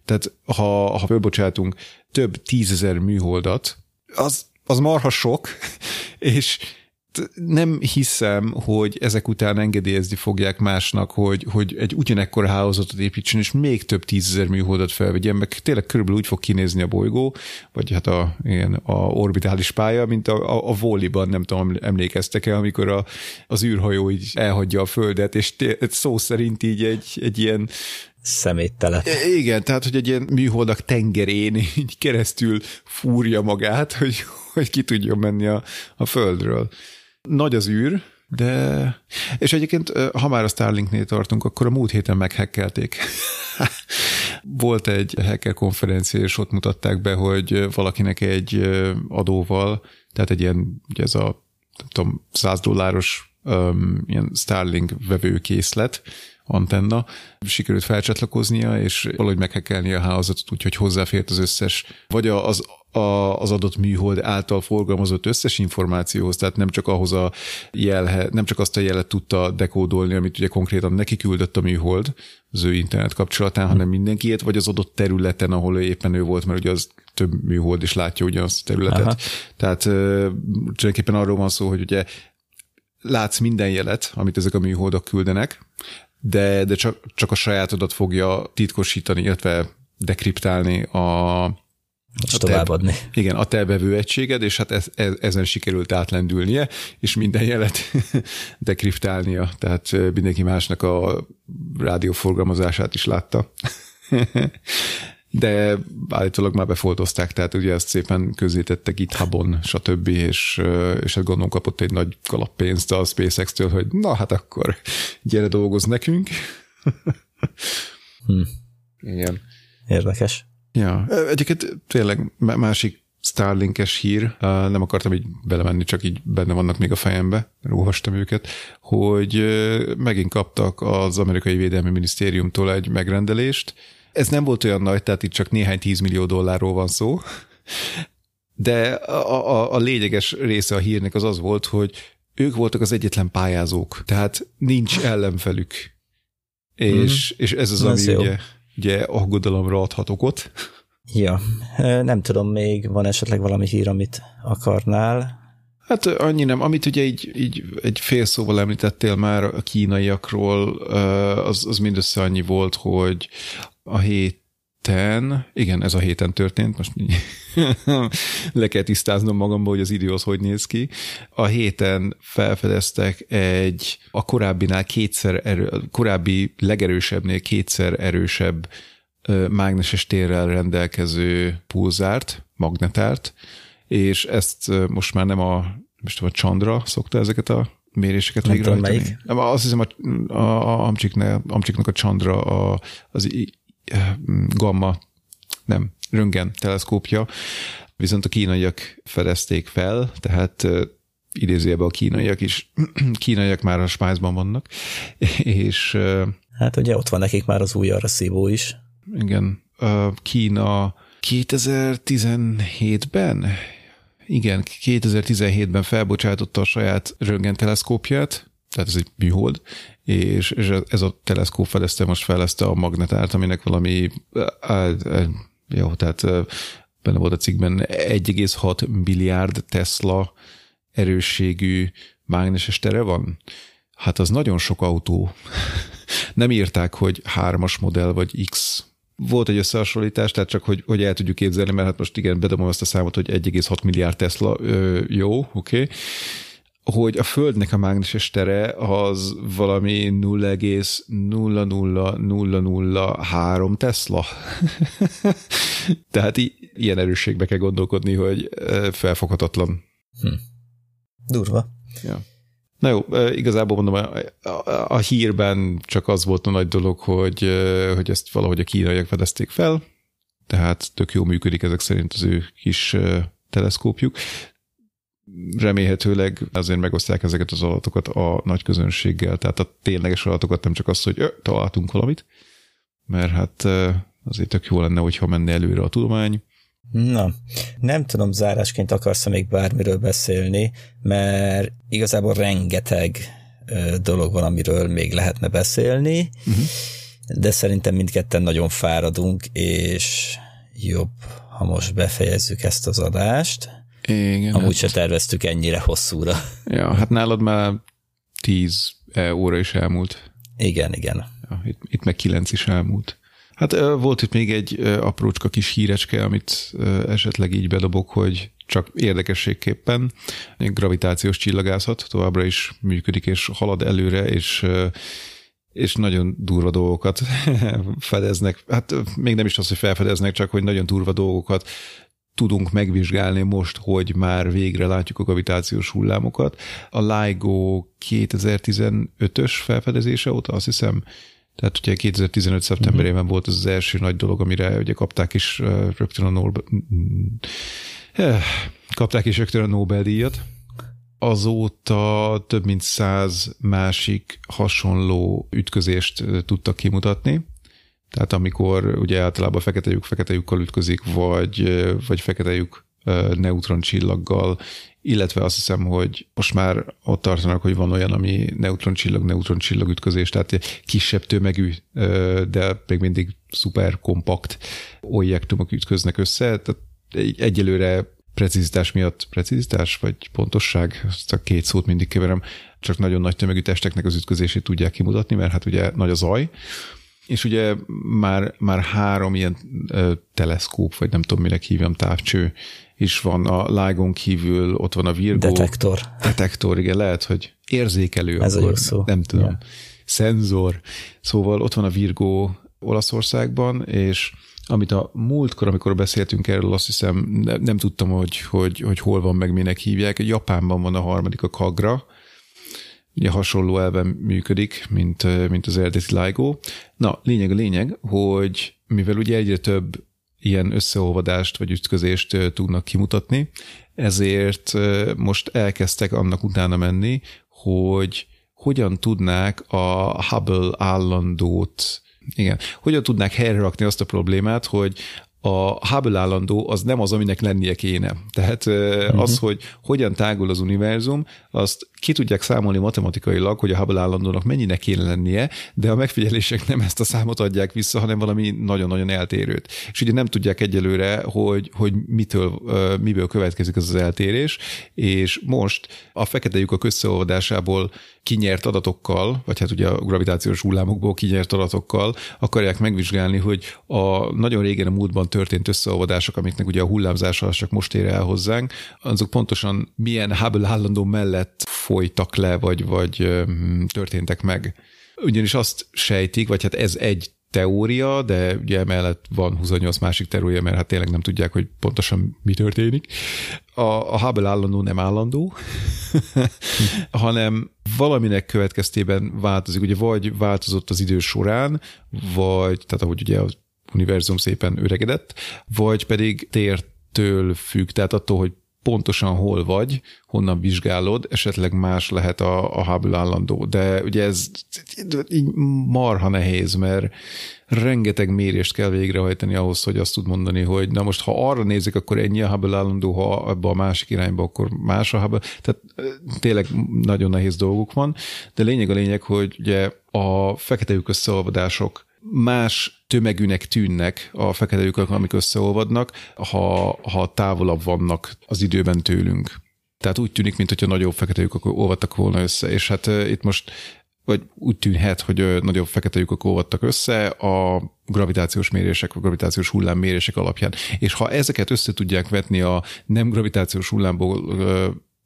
Tehát ha, ha felbocsátunk több tízezer műholdat, az, az marha sok, és nem hiszem, hogy ezek után engedélyezni fogják másnak, hogy, hogy egy ugyanekkor hálózatot építsen, és még több tízezer műholdat felvegyen, meg tényleg körülbelül úgy fog kinézni a bolygó, vagy hát a, ilyen, a orbitális pálya, mint a, a, a voliban, nem tudom, emlékeztek-e, amikor a, az űrhajó így elhagyja a Földet, és té, szó szerint így egy, egy ilyen szeméttele. Igen, tehát, hogy egy ilyen műholdak tengerén így keresztül fúrja magát, hogy, hogy ki tudjon menni a, a Földről. Nagy az űr, de... És egyébként, ha már a Starlinknél tartunk, akkor a múlt héten meghekkelték. Volt egy hacker konferencia, és ott mutatták be, hogy valakinek egy adóval, tehát egy ilyen, ugye ez a nem tudom, 100 dolláros um, ilyen Starlink vevőkészlet, antenna, sikerült felcsatlakoznia, és valahogy meghekkelni a hálózatot, úgyhogy hozzáfért az összes, vagy az, a, az adott műhold által forgalmazott összes információhoz, tehát nem csak ahhoz a jelhe, nem csak azt a jelet tudta dekódolni, amit ugye konkrétan neki küldött a műhold az ő internet kapcsolatán, hanem mindenkiét, vagy az adott területen, ahol ő éppen ő volt, mert ugye az több műhold is látja ugyanazt a területet. Aha. Tehát tulajdonképpen arról van szó, hogy ugye látsz minden jelet, amit ezek a műholdak küldenek, de, de csak, csak a sajátodat fogja titkosítani, illetve dekriptálni a, a továbbadni. Te, igen, a te bevő egységed, és hát ez, ez, ezen sikerült átlendülnie, és minden jelet dekriptálnia, tehát mindenki másnak a rádióforgalmazását is látta. De állítólag már befoltozták, tehát ugye ezt szépen közzétette GitHubon, stb. És, és hát gondolom kapott egy nagy kalappénzt a SpaceX-től, hogy na hát akkor gyere dolgoz nekünk. hm. Igen. Érdekes. Ja, egyébként tényleg másik Starlinkes hír, nem akartam így belemenni, csak így benne vannak még a fejembe, róhastam őket, hogy megint kaptak az amerikai védelmi minisztériumtól egy megrendelést. Ez nem volt olyan nagy, tehát itt csak néhány tízmillió dollárról van szó, de a, a, a lényeges része a hírnek az az volt, hogy ők voltak az egyetlen pályázók, tehát nincs ellenfelük. És, mm. és ez az, ami ugye ugye aggodalomra adhat okot. Ja, nem tudom, még van esetleg valami hír, amit akarnál? Hát annyi nem. Amit ugye így, így egy fél szóval említettél már a kínaiakról, az, az mindössze annyi volt, hogy a héten, igen, ez a héten történt, most le kell tisztáznom magamba, hogy az idő az hogy néz ki. A héten felfedeztek egy a korábbinál kétszer erő, korábbi legerősebbnél kétszer erősebb mágneses térrel rendelkező pulzárt, magnetárt, és ezt most már nem a, most a Chandra szokta ezeket a méréseket végrehajtani. Azt hiszem, a, a, a Amcsiknek, Amcsiknak a Chandra a, az gamma, nem, röntgen teleszkópja, viszont a kínaiak fedezték fel, tehát idézőjelben a kínaiak is, kínaiak már a spájzban vannak, és... Hát ugye ott van nekik már az új arra szívó is. Igen, Kína 2017-ben, igen, 2017-ben felbocsátotta a saját röntgen teleszkópját, tehát ez egy műhold, és, és ez a teleszkóp fedezte most fejleszte a magnetárt, aminek valami, jó, tehát benne volt a cikkben 1,6 milliárd Tesla erősségű mágneses tere van. Hát az nagyon sok autó. Nem írták, hogy hármas modell vagy X volt egy összehasonlítás, tehát csak hogy, hogy el tudjuk képzelni, mert hát most igen, bedobom azt a számot, hogy 1,6 milliárd Tesla, ö, jó, oké, okay hogy a Földnek a mágneses tere az valami 0,00003 Tesla. Tehát ilyen erősségbe kell gondolkodni, hogy felfoghatatlan. Hm. Durva. Ja. Na jó, igazából mondom, a, a, a hírben csak az volt a nagy dolog, hogy, hogy ezt valahogy a kínaiak fedezték fel, tehát tök jó működik ezek szerint az ő kis teleszkópjuk remélhetőleg azért megosztják ezeket az adatokat a nagy közönséggel, tehát a tényleges adatokat, nem csak azt, hogy ö, találtunk valamit, mert hát azért tök jó lenne, hogyha menne előre a tudomány. Na, nem tudom, zárásként akarsz még bármiről beszélni, mert igazából rengeteg dolog van, amiről még lehetne beszélni, uh-huh. de szerintem mindketten nagyon fáradunk, és jobb, ha most befejezzük ezt az adást. Igen. Amúgy hát... se terveztük ennyire hosszúra. Ja, hát nálad már 10 óra is elmúlt. Igen, igen. Ja, itt, itt meg 9 is elmúlt. Hát volt itt még egy aprócska kis hírecske, amit esetleg így bedobok, hogy csak érdekességképpen gravitációs csillagászat továbbra is működik, és halad előre, és és nagyon durva dolgokat fedeznek. Hát még nem is az, hogy felfedeznek, csak hogy nagyon durva dolgokat tudunk megvizsgálni most, hogy már végre látjuk a gravitációs hullámokat. A LIGO 2015-ös felfedezése óta azt hiszem, tehát ugye 2015. szeptemberében uh-huh. volt ez az első nagy dolog, amire ugye kapták is rögtön a Nobel, kapták is rögtön a Nobel-díjat. Azóta több mint száz másik hasonló ütközést tudtak kimutatni. Tehát amikor ugye általában fekete lyuk fekete lyukkal ütközik, vagy, vagy fekete lyuk neutron csillaggal, illetve azt hiszem, hogy most már ott tartanak, hogy van olyan, ami neutron csillag, neutron csillag ütközés, tehát kisebb tömegű, de még mindig szuper kompakt objektumok ütköznek össze, tehát egyelőre precizitás miatt, precizitás vagy pontosság, ezt a két szót mindig keverem, csak nagyon nagy tömegű testeknek az ütközését tudják kimutatni, mert hát ugye nagy a zaj, és ugye már, már három ilyen ö, teleszkóp, vagy nem tudom, minek hívjam, távcső is van a LIGO-n kívül, ott van a Virgo. Detektor. Detektor, igen, lehet, hogy érzékelő. Ez akkor, a jó szó. Nem tudom. Yeah. Szenzor. Szóval ott van a Virgo Olaszországban, és amit a múltkor, amikor beszéltünk erről, azt hiszem nem, nem tudtam, hogy, hogy, hogy hol van, meg minek hívják. Japánban van a harmadik, a Kagra, ugye hasonló elven működik, mint, mint az eredeti LIGO. Na, lényeg a lényeg, hogy mivel ugye egyre több ilyen összeolvadást vagy ütközést tudnak kimutatni, ezért most elkezdtek annak utána menni, hogy hogyan tudnák a Hubble állandót igen. Hogyan tudnák helyre rakni azt a problémát, hogy a Hubble állandó az nem az, aminek lennie kéne. Tehát uh-huh. az, hogy hogyan tágul az univerzum, azt ki tudják számolni matematikailag, hogy a Hubble állandónak mennyinek kéne lennie, de a megfigyelések nem ezt a számot adják vissza, hanem valami nagyon-nagyon eltérőt. És ugye nem tudják egyelőre, hogy, hogy mitől, miből következik ez az eltérés, és most a fekete lyukak összeolvadásából kinyert adatokkal, vagy hát ugye a gravitációs hullámokból kinyert adatokkal akarják megvizsgálni, hogy a nagyon régen a múltban történt összeolvadások, amiknek ugye a hullámzása csak most ér el hozzánk, azok pontosan milyen Hubble állandó mellett folytak le, vagy, vagy történtek meg. Ugyanis azt sejtik, vagy hát ez egy teória, de ugye emellett van 28 másik teória, mert hát tényleg nem tudják, hogy pontosan mi történik. A, a Hubble állandó nem állandó, hanem valaminek következtében változik. Ugye vagy változott az idő során, vagy, tehát ahogy ugye az univerzum szépen öregedett, vagy pedig tértől függ, tehát attól, hogy pontosan hol vagy, honnan vizsgálod, esetleg más lehet a, a Hubble állandó. De ugye ez így marha nehéz, mert rengeteg mérést kell végrehajtani ahhoz, hogy azt tud mondani, hogy na most ha arra nézik, akkor ennyi a Hubble állandó, ha ebbe a másik irányba, akkor más a Hubble. Tehát tényleg nagyon nehéz dolguk van, de lényeg a lényeg, hogy ugye a fekete lyuk összeolvadások más tömegűnek tűnnek a fekete lyukak, amik összeolvadnak, ha, ha távolabb vannak az időben tőlünk. Tehát úgy tűnik, mintha nagyobb fekete lyukak olvadtak volna össze, és hát itt most vagy úgy tűnhet, hogy nagyobb fekete lyukak olvadtak össze a gravitációs mérések, vagy gravitációs hullámmérések alapján. És ha ezeket össze tudják vetni a nem gravitációs hullámból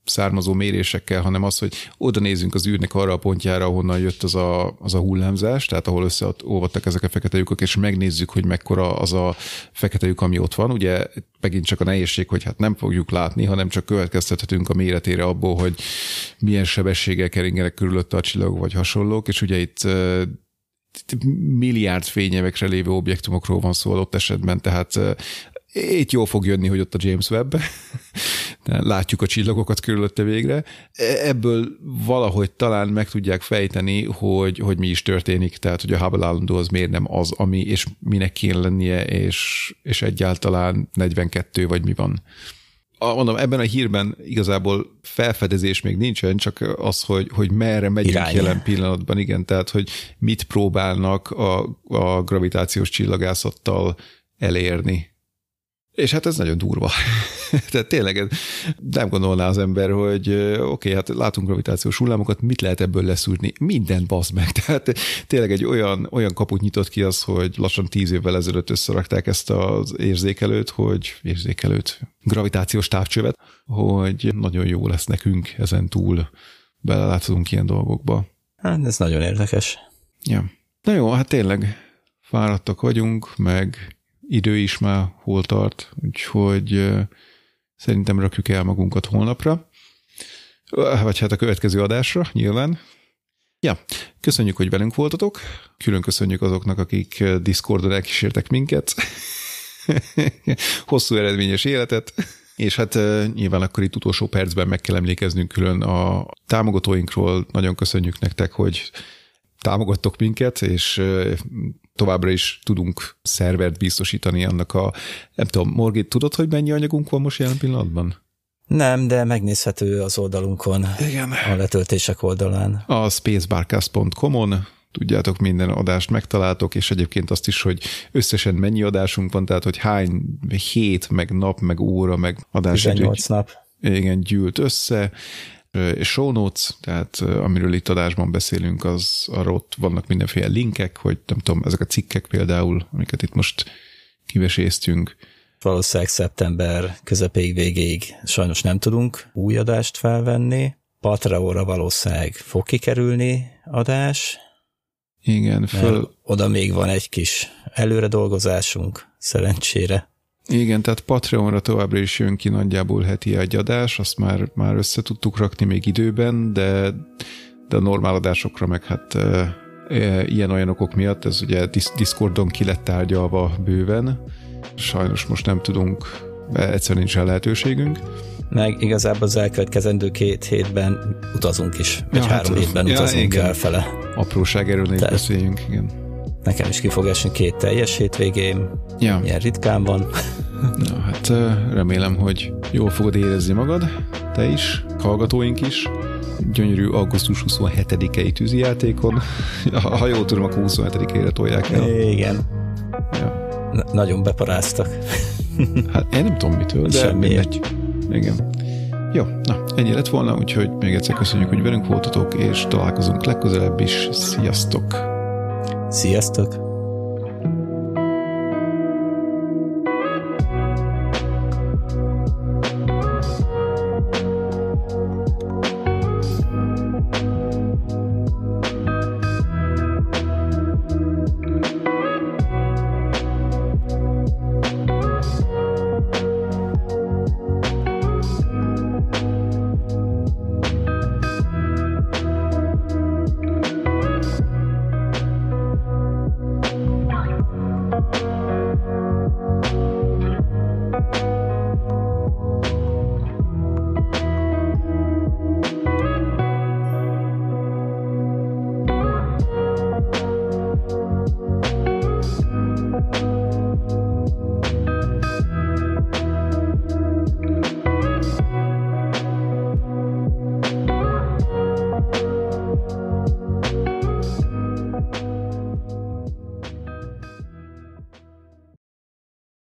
származó mérésekkel, hanem az, hogy oda nézzünk az űrnek arra a pontjára, ahonnan jött az a, az a hullámzás, tehát ahol összeolvadtak ezek a fekete lyukak, és megnézzük, hogy mekkora az a fekete lyuk, ami ott van. Ugye megint csak a nehézség, hogy hát nem fogjuk látni, hanem csak következtethetünk a méretére abból, hogy milyen sebességgel keringenek körülötte a csillagok vagy hasonlók, és ugye itt milliárd fényévekre lévő objektumokról van szó adott esetben, tehát itt jól fog jönni, hogy ott a James Webb, látjuk a csillagokat körülötte végre. E, ebből valahogy talán meg tudják fejteni, hogy, hogy mi is történik, tehát hogy a Hubble állandó az miért nem az, ami, és minek kéne lennie, és, és egyáltalán 42 vagy mi van. A, mondom, ebben a hírben igazából felfedezés még nincsen, csak az, hogy, hogy merre megyünk Irány. jelen pillanatban, igen, tehát hogy mit próbálnak a, a gravitációs csillagászattal elérni. És hát ez nagyon durva. Tehát tényleg nem gondolná az ember, hogy oké, okay, hát látunk gravitációs hullámokat, mit lehet ebből leszúrni? Minden basz meg. Tehát tényleg egy olyan, olyan kaput nyitott ki az, hogy lassan tíz évvel ezelőtt összerakták ezt az érzékelőt, hogy érzékelőt, gravitációs távcsövet, hogy nagyon jó lesz nekünk ezen túl beleláthatunk ilyen dolgokba. Hát ez nagyon érdekes. Ja. Na jó, hát tényleg fáradtak vagyunk, meg idő is már hol tart, úgyhogy szerintem rakjuk el magunkat holnapra, vagy hát a következő adásra nyilván. Ja, köszönjük, hogy velünk voltatok, külön köszönjük azoknak, akik Discordon elkísértek minket, hosszú eredményes életet, és hát nyilván akkor itt utolsó percben meg kell emlékeznünk külön a támogatóinkról. Nagyon köszönjük nektek, hogy támogattok minket, és továbbra is tudunk szervert biztosítani annak a, nem tudom, Morgit, tudod, hogy mennyi anyagunk van most jelen pillanatban? Nem, de megnézhető az oldalunkon, Igen. a letöltések oldalán. A spacebarcast.com-on tudjátok, minden adást megtaláltok, és egyébként azt is, hogy összesen mennyi adásunk van, tehát hogy hány hét, meg nap, meg óra, meg adás. 18 nap. Igen, gyűlt össze show notes, tehát amiről itt adásban beszélünk, az arra ott vannak mindenféle linkek, hogy nem tudom, ezek a cikkek például, amiket itt most kiveséztünk. Valószínűleg szeptember közepéig végéig sajnos nem tudunk új adást felvenni. Patreonra valószínűleg fog kikerülni adás. Igen, föl... Oda még van egy kis előre dolgozásunk, szerencsére. Igen, tehát Patreonra továbbra is jön ki nagyjából heti egy adás, azt már, már össze tudtuk rakni még időben, de, de a normál adásokra meg hát e, e, ilyen olyan okok miatt, ez ugye Discordon ki lett tárgyalva bőven, sajnos most nem tudunk, egyszerűen nincsen lehetőségünk. Meg igazából az elkövetkezendő két hétben utazunk is, vagy ja, három hát, hétben ja, utazunk igen. elfele. Apróság erről ne beszéljünk, igen. Nekem is ki fog esni két teljes hétvégém. Ja. Ilyen ritkán van. Na, hát remélem, hogy jól fogod érezni magad, te is, hallgatóink is. Gyönyörű augusztus 27-i tűzijátékon. Ha jól tudom, akkor 27-ére tolják el. Igen. Ja. Na, nagyon beparáztak. Hát én nem tudom mitől, de Semmi. mindegy. Igen. Jó, na, ennyi lett volna, úgyhogy még egyszer köszönjük, hogy velünk voltatok, és találkozunk legközelebb is. Sziasztok! Sziasztok!